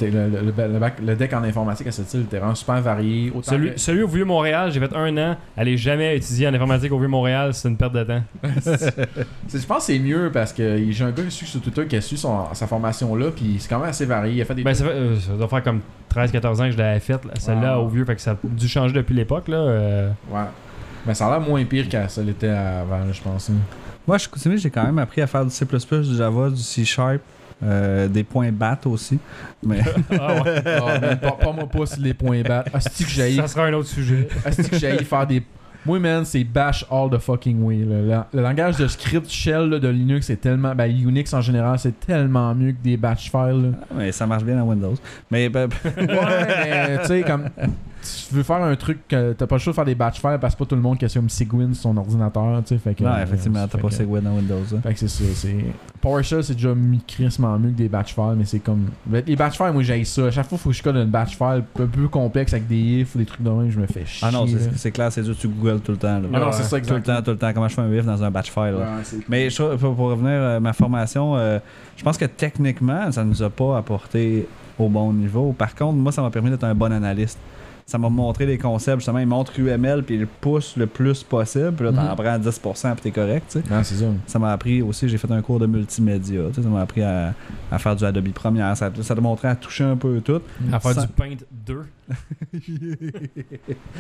S3: le, le, le- le bac- le deck en informatique à cette île était vraiment super varié.
S2: Celui,
S3: que-
S2: celui au Vieux-Montréal, j'ai fait un an. Allez jamais étudier en informatique au Vieux-Montréal, c'est une perte de temps.
S3: Je pense que c'est mieux parce que j'ai un gars qui suit sur Twitter qui a su son- sa formation là, puis c'est quand même assez varié. Il a fait des.
S2: Ben, ça, fait- euh, ça doit faire comme 13-14 ans que je l'avais faite, là, celle-là
S3: Wow.
S2: au vieux, fait que ça a dû changer depuis l'époque. là. euh.
S3: Ouais. Mais ça a l'air moins pire que ça l'était avant, je pense. hein.
S4: Moi, je continue, j'ai quand même appris à faire du C, du Java, du C Sharp, euh, des points bat aussi. Mais
S2: Ah ouais.
S3: Ah, pas, pas moi pas sur les points battre. Asti que j'ai
S2: ça sera un autre sujet.
S3: Asti que j'ai faire des. Moi, man, c'est bash all the fucking way. là. Le, le langage de script shell là, de Linux, c'est tellement. Ben, Unix en général, c'est tellement mieux que des batch files. là.
S4: mais ça marche bien dans Windows. Mais ben,
S3: Ouais, mais tu sais, comme. Tu veux faire un truc que t'as pas le choix de faire des batch files parce que pas tout le monde qui a comme Sigwin sur son ordinateur, tu sais. Fait que.
S4: non,
S3: euh,
S4: effectivement, t'as
S3: fait
S4: pas Segway dans Windows. hein.
S3: Fait que c'est ça, c'est. PowerShell, c'est déjà crissement mieux que des batch files, mais c'est comme. Les batch files, moi, j'ai ça. À chaque fois, faut que je code une batch file un peu complexe avec des ifs ou des trucs de même, je me fais chier.
S4: Ah non, c'est c'est clair, c'est dur, tu googles tout le temps. là.
S3: Ah non,
S2: Ouais.
S3: c'est ça,
S4: Tout le
S3: exactement.
S4: temps, tout le temps. Comment je fais un if dans un batch file. là.
S3: Ouais,
S4: Mais je- pour, pour revenir à ma formation, euh, je pense que techniquement, ça nous a pas apporté au bon niveau. Par contre, moi, ça m'a permis d'être un bon analyste. Ça m'a montré les concepts, justement, il montre UML puis il pousse le plus possible. Puis là, t'en
S3: Mhm.
S4: prends 10% puis t'es correct, tu sais.
S3: Non, c'est ça.
S4: Ça m'a appris aussi, j'ai fait un cours de multimédia. tu sais, Ça m'a appris à, à faire du Adobe Premiere. Ça, ça te montrait à toucher un peu tout.
S2: À faire
S4: Ça-
S2: du Paint 2.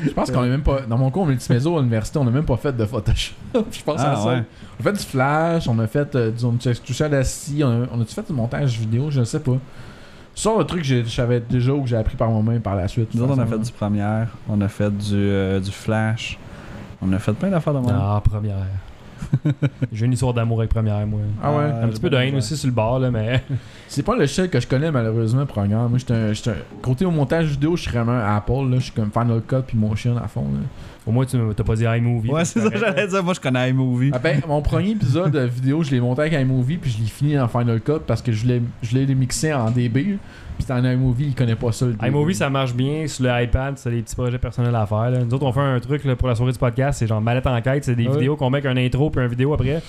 S3: Je pense qu'on a même pas. Dans mon cours multimédia à l'université, on a même pas fait de Photoshop. je pense à
S4: Ah,
S3: ça.
S4: ouais.
S3: On a fait du flash, on a fait euh, du, on a touché à la scie, on a, on a-tu fait du montage vidéo, je ne sais pas. Ça, le truc que j'ai- je savais déjà ou que j'ai appris par moi-même par la suite.
S4: Nous autres, on a fait du Premiere, on a fait du, euh, du Flash, on a fait plein d'affaires de même.
S2: Ah, première. J'ai une histoire d'amour avec première, moi.
S3: Ah ouais?
S2: Un petit peu de haine aussi sur le bord, là, mais.
S3: C'est pas le seul que je connais malheureusement programme. Moi, j'étais un, côté au montage vidéo, je suis vraiment Apple. Là. Je suis comme Final Cut puis Motion à fond. Là.
S2: Au moins, tu t'as pas dit iMovie.
S4: Ouais, c'est ça, j'allais dire. Moi, je connais iMovie.
S3: Ah ben, mon premier épisode de vidéo, je l'ai monté avec iMovie puis je l'ai fini en Final Cut parce que je l'ai, je l'ai mixé en DB. Puis en iMovie, il connaît pas ça. Le
S2: iMovie, ça marche bien. Sur le iPad, c'est des petits projets personnels à faire. là. Nous autres, on fait un truc là, pour la soirée du podcast. C'est genre mallette en quête. C'est des
S3: Ouais.
S2: vidéos qu'on met avec un intro puis un vidéo après.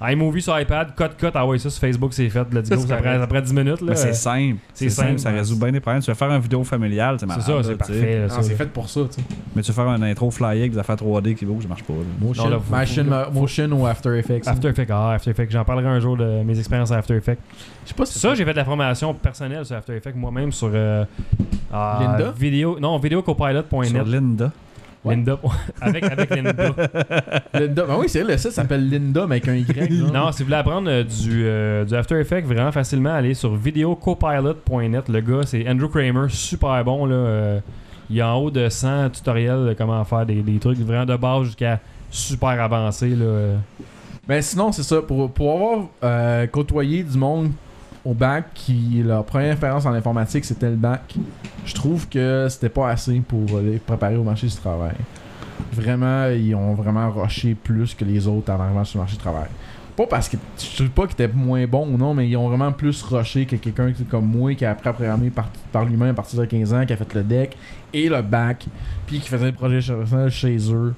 S2: IMovie sur iPad, cut, cut. Ah ouais, ça sur Facebook, c'est fait. Let's go.
S3: C'est
S2: Ça prend, ça prend 10 minutes. Là.
S4: Mais c'est simple.
S2: c'est
S4: C'est simple,
S2: simple,
S4: ça
S2: ouais.
S4: résout bien des problèmes. Tu veux faire une vidéo familiale, c'est
S2: C'est
S4: malade.
S2: ça, c'est parfait. là,
S3: Non,
S2: ça,
S3: c'est fait pour ça, tu sais.
S4: Mais tu veux faire un intro flyer travailler avec des affaires 3D qui bougent, ça marche pas. là.
S3: Motion,
S2: Non, là, faut-
S3: motion,
S2: faut-
S3: motion ou After Effects.
S2: After Effects, ah, After Effects. J'en parlerai un jour de mes expériences à After Effects.
S3: Je sais pas si
S2: Ça, j'ai fait de la formation personnelle sur After Effects moi-même sur euh,
S3: Linda?
S2: vidéo, non,
S4: Sur
S2: videocopilot.net.
S4: Linda.
S3: Ouais.
S2: Linda. avec, avec Linda.
S3: Linda. Ben oui, c'est vrai, le site s'appelle Linda, mais avec un Y.
S2: Non, si vous voulez apprendre euh, du, euh, du After Effects vraiment facilement, allez sur videocopilot.net. Le gars, c'est Andrew Kramer, super bon. Là, euh, il y a en haut de 100 tutoriels de comment faire des, des trucs vraiment de base jusqu'à super avancé. Là.
S3: Ben sinon, c'est ça. Pour, pour avoir euh, côtoyé du monde au bac qui, leur première expérience en informatique, c'était le bac, je trouve que c'était pas assez pour les préparer au marché du travail. Vraiment, ils ont vraiment rushé plus que les autres en arrivant sur le marché du travail. Pas parce que je dis pas qu'ils étaient moins bons ou non, mais ils ont vraiment plus rushé que quelqu'un comme moi qui a appris à programmer par, par lui-même à partir de 15 ans, qui a fait le deck et le bac, puis qui faisait le projet personnel chez eux.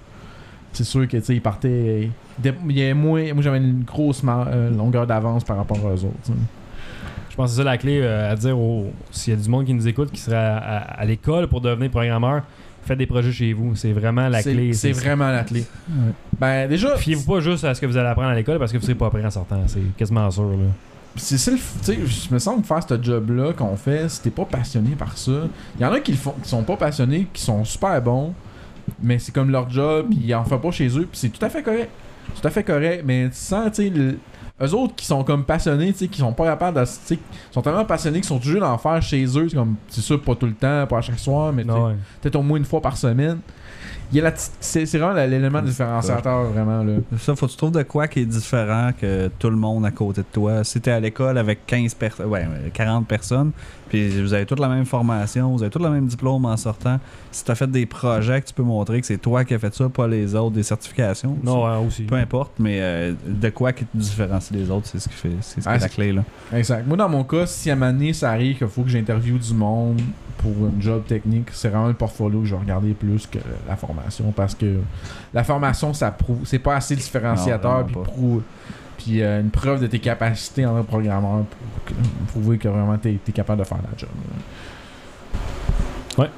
S3: C'est sûr que ils partaient. des- y avait moins, moi j'avais une grosse euh, longueur d'avance par rapport aux autres.
S2: Je pense que c'est ça la clé euh, à dire aux- s'il y a du monde qui nous écoute qui serait à, à- à l'école pour devenir programmeur. Faites des projets chez vous. C'est vraiment la clé.
S3: C'est vraiment la clé. Ben déjà,
S2: Fiez-vous pas juste à ce que vous allez apprendre à l'école parce que vous serez pas prêt en sortant. C'est quasiment sûr. Là.
S3: c'est ça le f- tu sais, je me sens que faire ce job-là qu'on fait, si t'es pas passionné par ça, il y en a qui le font, qui sont pas passionnés, qui sont super bons, mais c'est comme leur job, puis ils en font pas chez eux, puis c'est tout à fait correct. C'est Tout à fait correct, mais tu sens, tu sais, le- eux autres qui sont comme passionnés, tu sais, qui sont pas capables de. tu sais, sont tellement passionnés qu'ils sont toujours d'en faire chez eux, c'est comme, c'est sûr, pas tout le temps, pas à chaque soir, mais
S2: ouais.
S3: peut-être au moins une fois par semaine. Il y a la petite- c'est vraiment l'élément différenciateur, vraiment, là.
S4: Ça, faut que tu trouves de quoi qui est différent que tout le monde à côté de toi. Si t'es à l'école avec 15 personnes, ouais, euh, 40 personnes, puis vous avez toute la même formation, vous avez tous le même diplôme en sortant, si t'as fait des projets que tu peux montrer que c'est toi qui as fait ça, pas les autres, des certifications,
S2: Non, ouais, aussi.
S4: peu importe, mais euh, de quoi qui te différencie des autres, c'est ce qui fait, c'est ce qui
S3: Ah,
S4: la clé là.
S3: Exact. Moi, dans mon cas, si à un moment donné, ça arrive qu'il faut que j'interviewe du monde pour un job technique, c'est vraiment le portfolio que je vais regarder plus que la formation parce que la formation, ça prouve, c'est pas assez différenciateur puis prouve- puis euh, une preuve de tes capacités en tant que programmeur pour prouver que vraiment t'es es capable de faire la job.
S2: Ouais.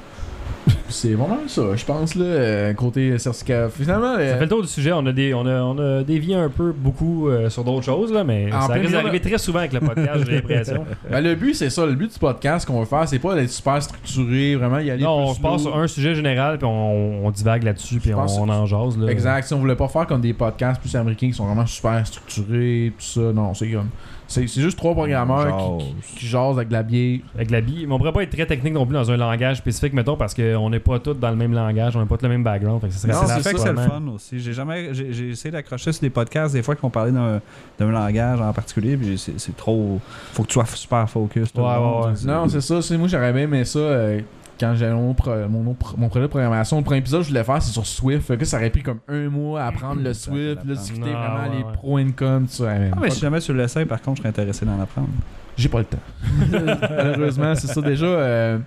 S3: C'est vraiment ça, je pense, là, euh, côté certificat. Finalement, euh,
S2: Ça fait le tour du sujet. On a, des, on a, on a dévié un peu beaucoup euh, sur d'autres choses, là, mais
S3: En
S2: ça risque d'arriver très souvent avec le podcast, j'ai l'impression.
S3: ben, le but, c'est ça. Le but du podcast qu'on veut faire, c'est pas d'être super structuré, vraiment y aller
S2: non, on
S3: plus
S2: se passe sur un sujet général, puis on, on divague là-dessus, puis on, on en jase. Là.
S3: Exact. Si on voulait pas faire comme des podcasts plus américains qui sont vraiment super structurés, tout ça, non, c'est comme. C'est c'est juste trois programmeurs qui, qui, jasent avec la bière.
S2: Avec la bille. Mais on pourrait pas être très technique non plus dans un langage spécifique, mettons, parce qu'on n'est pas tous dans le même langage, on n'a pas tous le même background. Fait que ça serait
S4: Non, c'est ça que c'est le fun aussi. J'ai jamais, j'ai j'ai essayé d'accrocher sur des podcasts des fois qui ont parlé d'un d'un langage en particulier, puis c'est c'est trop. Faut que tu sois super focus. tout le
S2: Ouais,
S4: monde.
S2: ouais, ouais.
S4: C'est-
S3: Non, c'est ça. c'est- Moi, j'aurais bien aimé ça euh, quand j'avais mon, pro- mon, mon projet de programmation. Le premier épisode que je voulais faire, c'est sur Swift. Fait que ça aurait pris comme un mois à apprendre le Swift, là, discuter
S2: Non,
S3: vraiment
S2: ouais,
S3: les
S2: ouais.
S3: pros and cons, tout ça.
S4: Ah, mais si jamais tu l'essayes, par contre, je serais intéressé d'en apprendre.
S3: J'ai pas le temps. Malheureusement, c'est ça. Déjà, euh,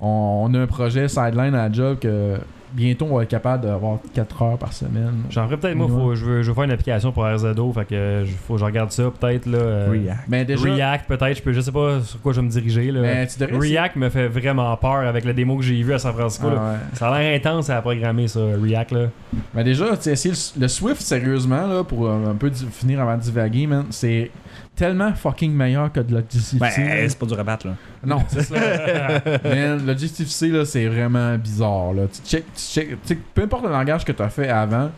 S3: on, on a un projet sideline à la job que bientôt on va être capable d'avoir 4 heures par semaine.
S2: J'en ferais peut-être, moi, faut, je, veux, je veux faire une application pour RZO, fait que je- faut que je regarde ça peut-être. là. euh,
S4: React.
S3: Mais déjà,
S2: React, peut-être, je peux, je sais pas sur quoi je vais me diriger. Là.
S3: mais tu devrais essayer-
S2: React me fait vraiment peur avec la démo que j'ai vue à San Francisco. là.
S3: Ah ouais.
S2: Ça a l'air intense à programmer ça, React. Là.
S3: Mais déjà, tu sais, essayer le, le Swift, sérieusement, là, pour euh, un peu finir avant de divaguer, man, c'est tellement fucking meilleur que de l'Objective-C.
S4: Ben,
S3: là.
S4: c'est pas du rabattre, là.
S3: non, c'est ça. Man, l'Objective-C, là, c'est vraiment bizarre, là. Tu check, tu check, tu sais, peu importe le langage que tu as fait avant,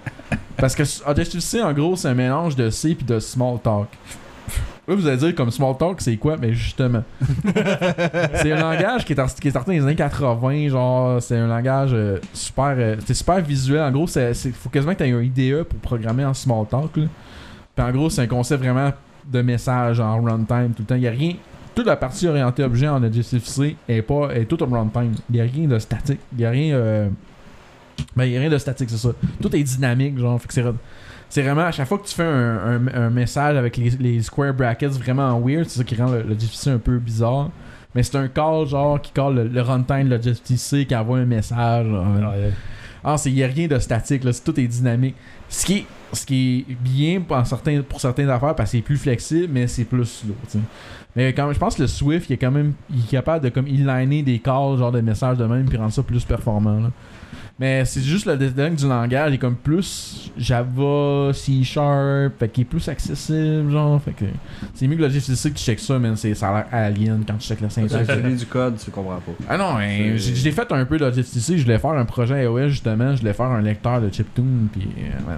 S3: parce que Objective-C, en gros, c'est un mélange de C puis de small talk. Là, vous allez dire, comme small talk, c'est quoi? Mais justement. c'est un langage qui est, qui est sorti dans les années 80, genre, c'est un langage euh, super, euh, c'est super visuel. En gros, c'est, c'est- faut quasiment que tu aies un IDE pour programmer en small talk, là. Puis en gros, c'est un concept vraiment de message en runtime tout le temps. Il y a rien. Toute la partie orientée objet en Objective-C est pas est tout en runtime. Il y a rien de statique. Il y a rien. euh, Ben, il a rien de statique, c'est ça. Tout est dynamique, genre. C'est vraiment à chaque fois que tu fais un, message avec les, square brackets vraiment weird, c'est ça qui rend le, le GFC un peu bizarre. Mais c'est un call genre qui call le, runtime de le qui envoie un message.
S2: Ouais.
S3: Ah, c'est y a rien de statique là, tout est dynamique. Ce qui est ce qui est bien pour certains, pour certaines affaires parce que c'est plus flexible, mais c'est plus slow. tu sais. Mais quand même, je pense que le Swift, il est quand même il est capable de comme inliner des calls, genre de messages de même, puis rendre ça plus performant. là. Mais c'est juste le design du langage, il est comme plus Java, C Sharp, fait qu'il est plus accessible, genre. Fait que c'est mieux que le GCC qui check ça, mais ça a l'air alien quand tu check la
S4: Tu
S3: syntaxe.
S4: lis du code, tu comprends pas.
S3: Ah non, hein, j'ai fait un peu de GCC, je voulais faire un projet iOS justement, je voulais faire un lecteur de chiptune, puis euh,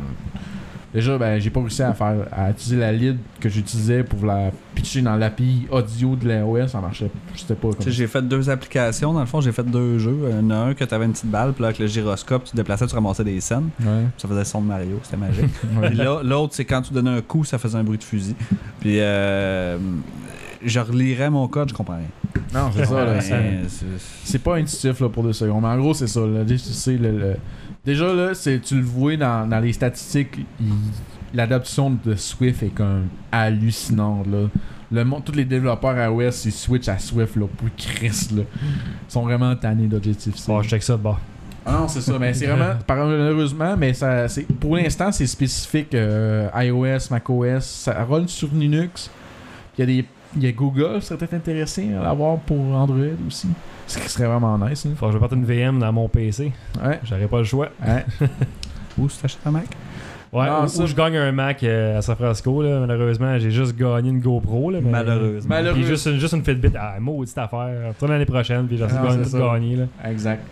S3: déjà ben j'ai pas réussi à faire à utiliser la lead que j'utilisais pour la pitcher dans l'API audio de l'iOS, ça marchait, c'était pas comme
S4: j'ai fait deux applications. Dans le fond, j'ai fait deux jeux. Il y en a un que tu avais une petite balle, puis là, avec le gyroscope, tu te déplaçais, tu ramassais des scènes.
S3: Ouais.
S4: Ça faisait le son de Mario, c'était magique.
S3: Ouais.
S4: L'autre, c'est quand tu donnais un coup, ça faisait un bruit de fusil. Puis euh, je relirais mon code, je comprends rien.
S3: Non, c'est ça,
S4: Ouais,
S3: c'est- pas intuitif là, pour deux secondes. Mais en gros, c'est ça. Là. Tu sais, le- le- Déjà, là, c'est, tu le vois dans, dans les statistiques, il- l'adoption de Swift est comme hallucinante. Là. Le monde, tous les développeurs iOS, ils switchent à Swift là, pour Chris. Là. Ils sont vraiment tannés d'Objective-C.
S2: Bon, je check ça de bord.
S3: Ah non, c'est ça. Mais c'est vraiment, par- malheureusement, mais ça, c'est, pour l'instant, c'est spécifique euh, iOS, macOS. Ça roule sur Linux. Il y a des, il y a Google serait peut-être intéressé à l'avoir pour Android aussi. Ce qui serait vraiment nice. hein.
S2: Faut que je parte une VM dans mon PC.
S3: Ouais.
S2: J'aurais pas le choix.
S3: Ouais.
S4: Où tu t'achètes un Mac?
S2: Ouais,
S3: Non,
S2: ou,
S3: ça-
S2: ou je gagne un Mac euh, à San Francisco, là. Malheureusement, j'ai juste gagné une GoPro, là. mais-
S4: Malheureusement.
S2: Puis juste, une- juste une Fitbit. Ah, maudite affaire. Retourne l'année prochaine, puis j'essaie de
S3: Ah,
S2: tout
S3: ça.
S2: gagner, là.
S3: Exact.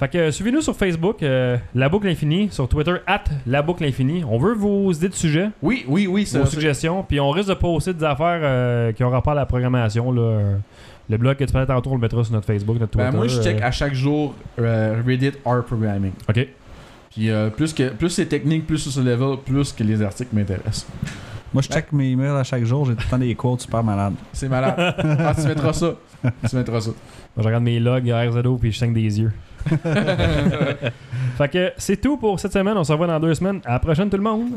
S2: Fait que euh, suivez-nous sur Facebook, euh, La Boucle Infinie, sur Twitter, at La Boucle Infinie. On veut vos idées de sujets,
S3: Oui, oui, oui. ça-
S2: vos suggestions, puis on risque de poster des affaires euh, qui ont rapport à la programmation, là. Le blog que tu parlais tantôt, on le mettra sur notre Facebook, notre Twitter.
S3: Ben, moi, je check
S2: euh,
S3: à chaque jour euh, Reddit R Programming.
S2: Ok.
S3: Puis euh, plus, que, plus c'est technique, plus sur ce level, plus que les articles m'intéressent.
S4: Moi, je check mes emails à chaque jour. J'ai tout le temps des quotes super malades.
S3: C'est malade. ah, tu mettras ça. Tu mettras ça.
S2: Moi, je regarde mes logs RZO puis je saigne des yeux. fait que c'est tout pour cette semaine. On se revoit dans deux semaines. À la prochaine, tout le monde.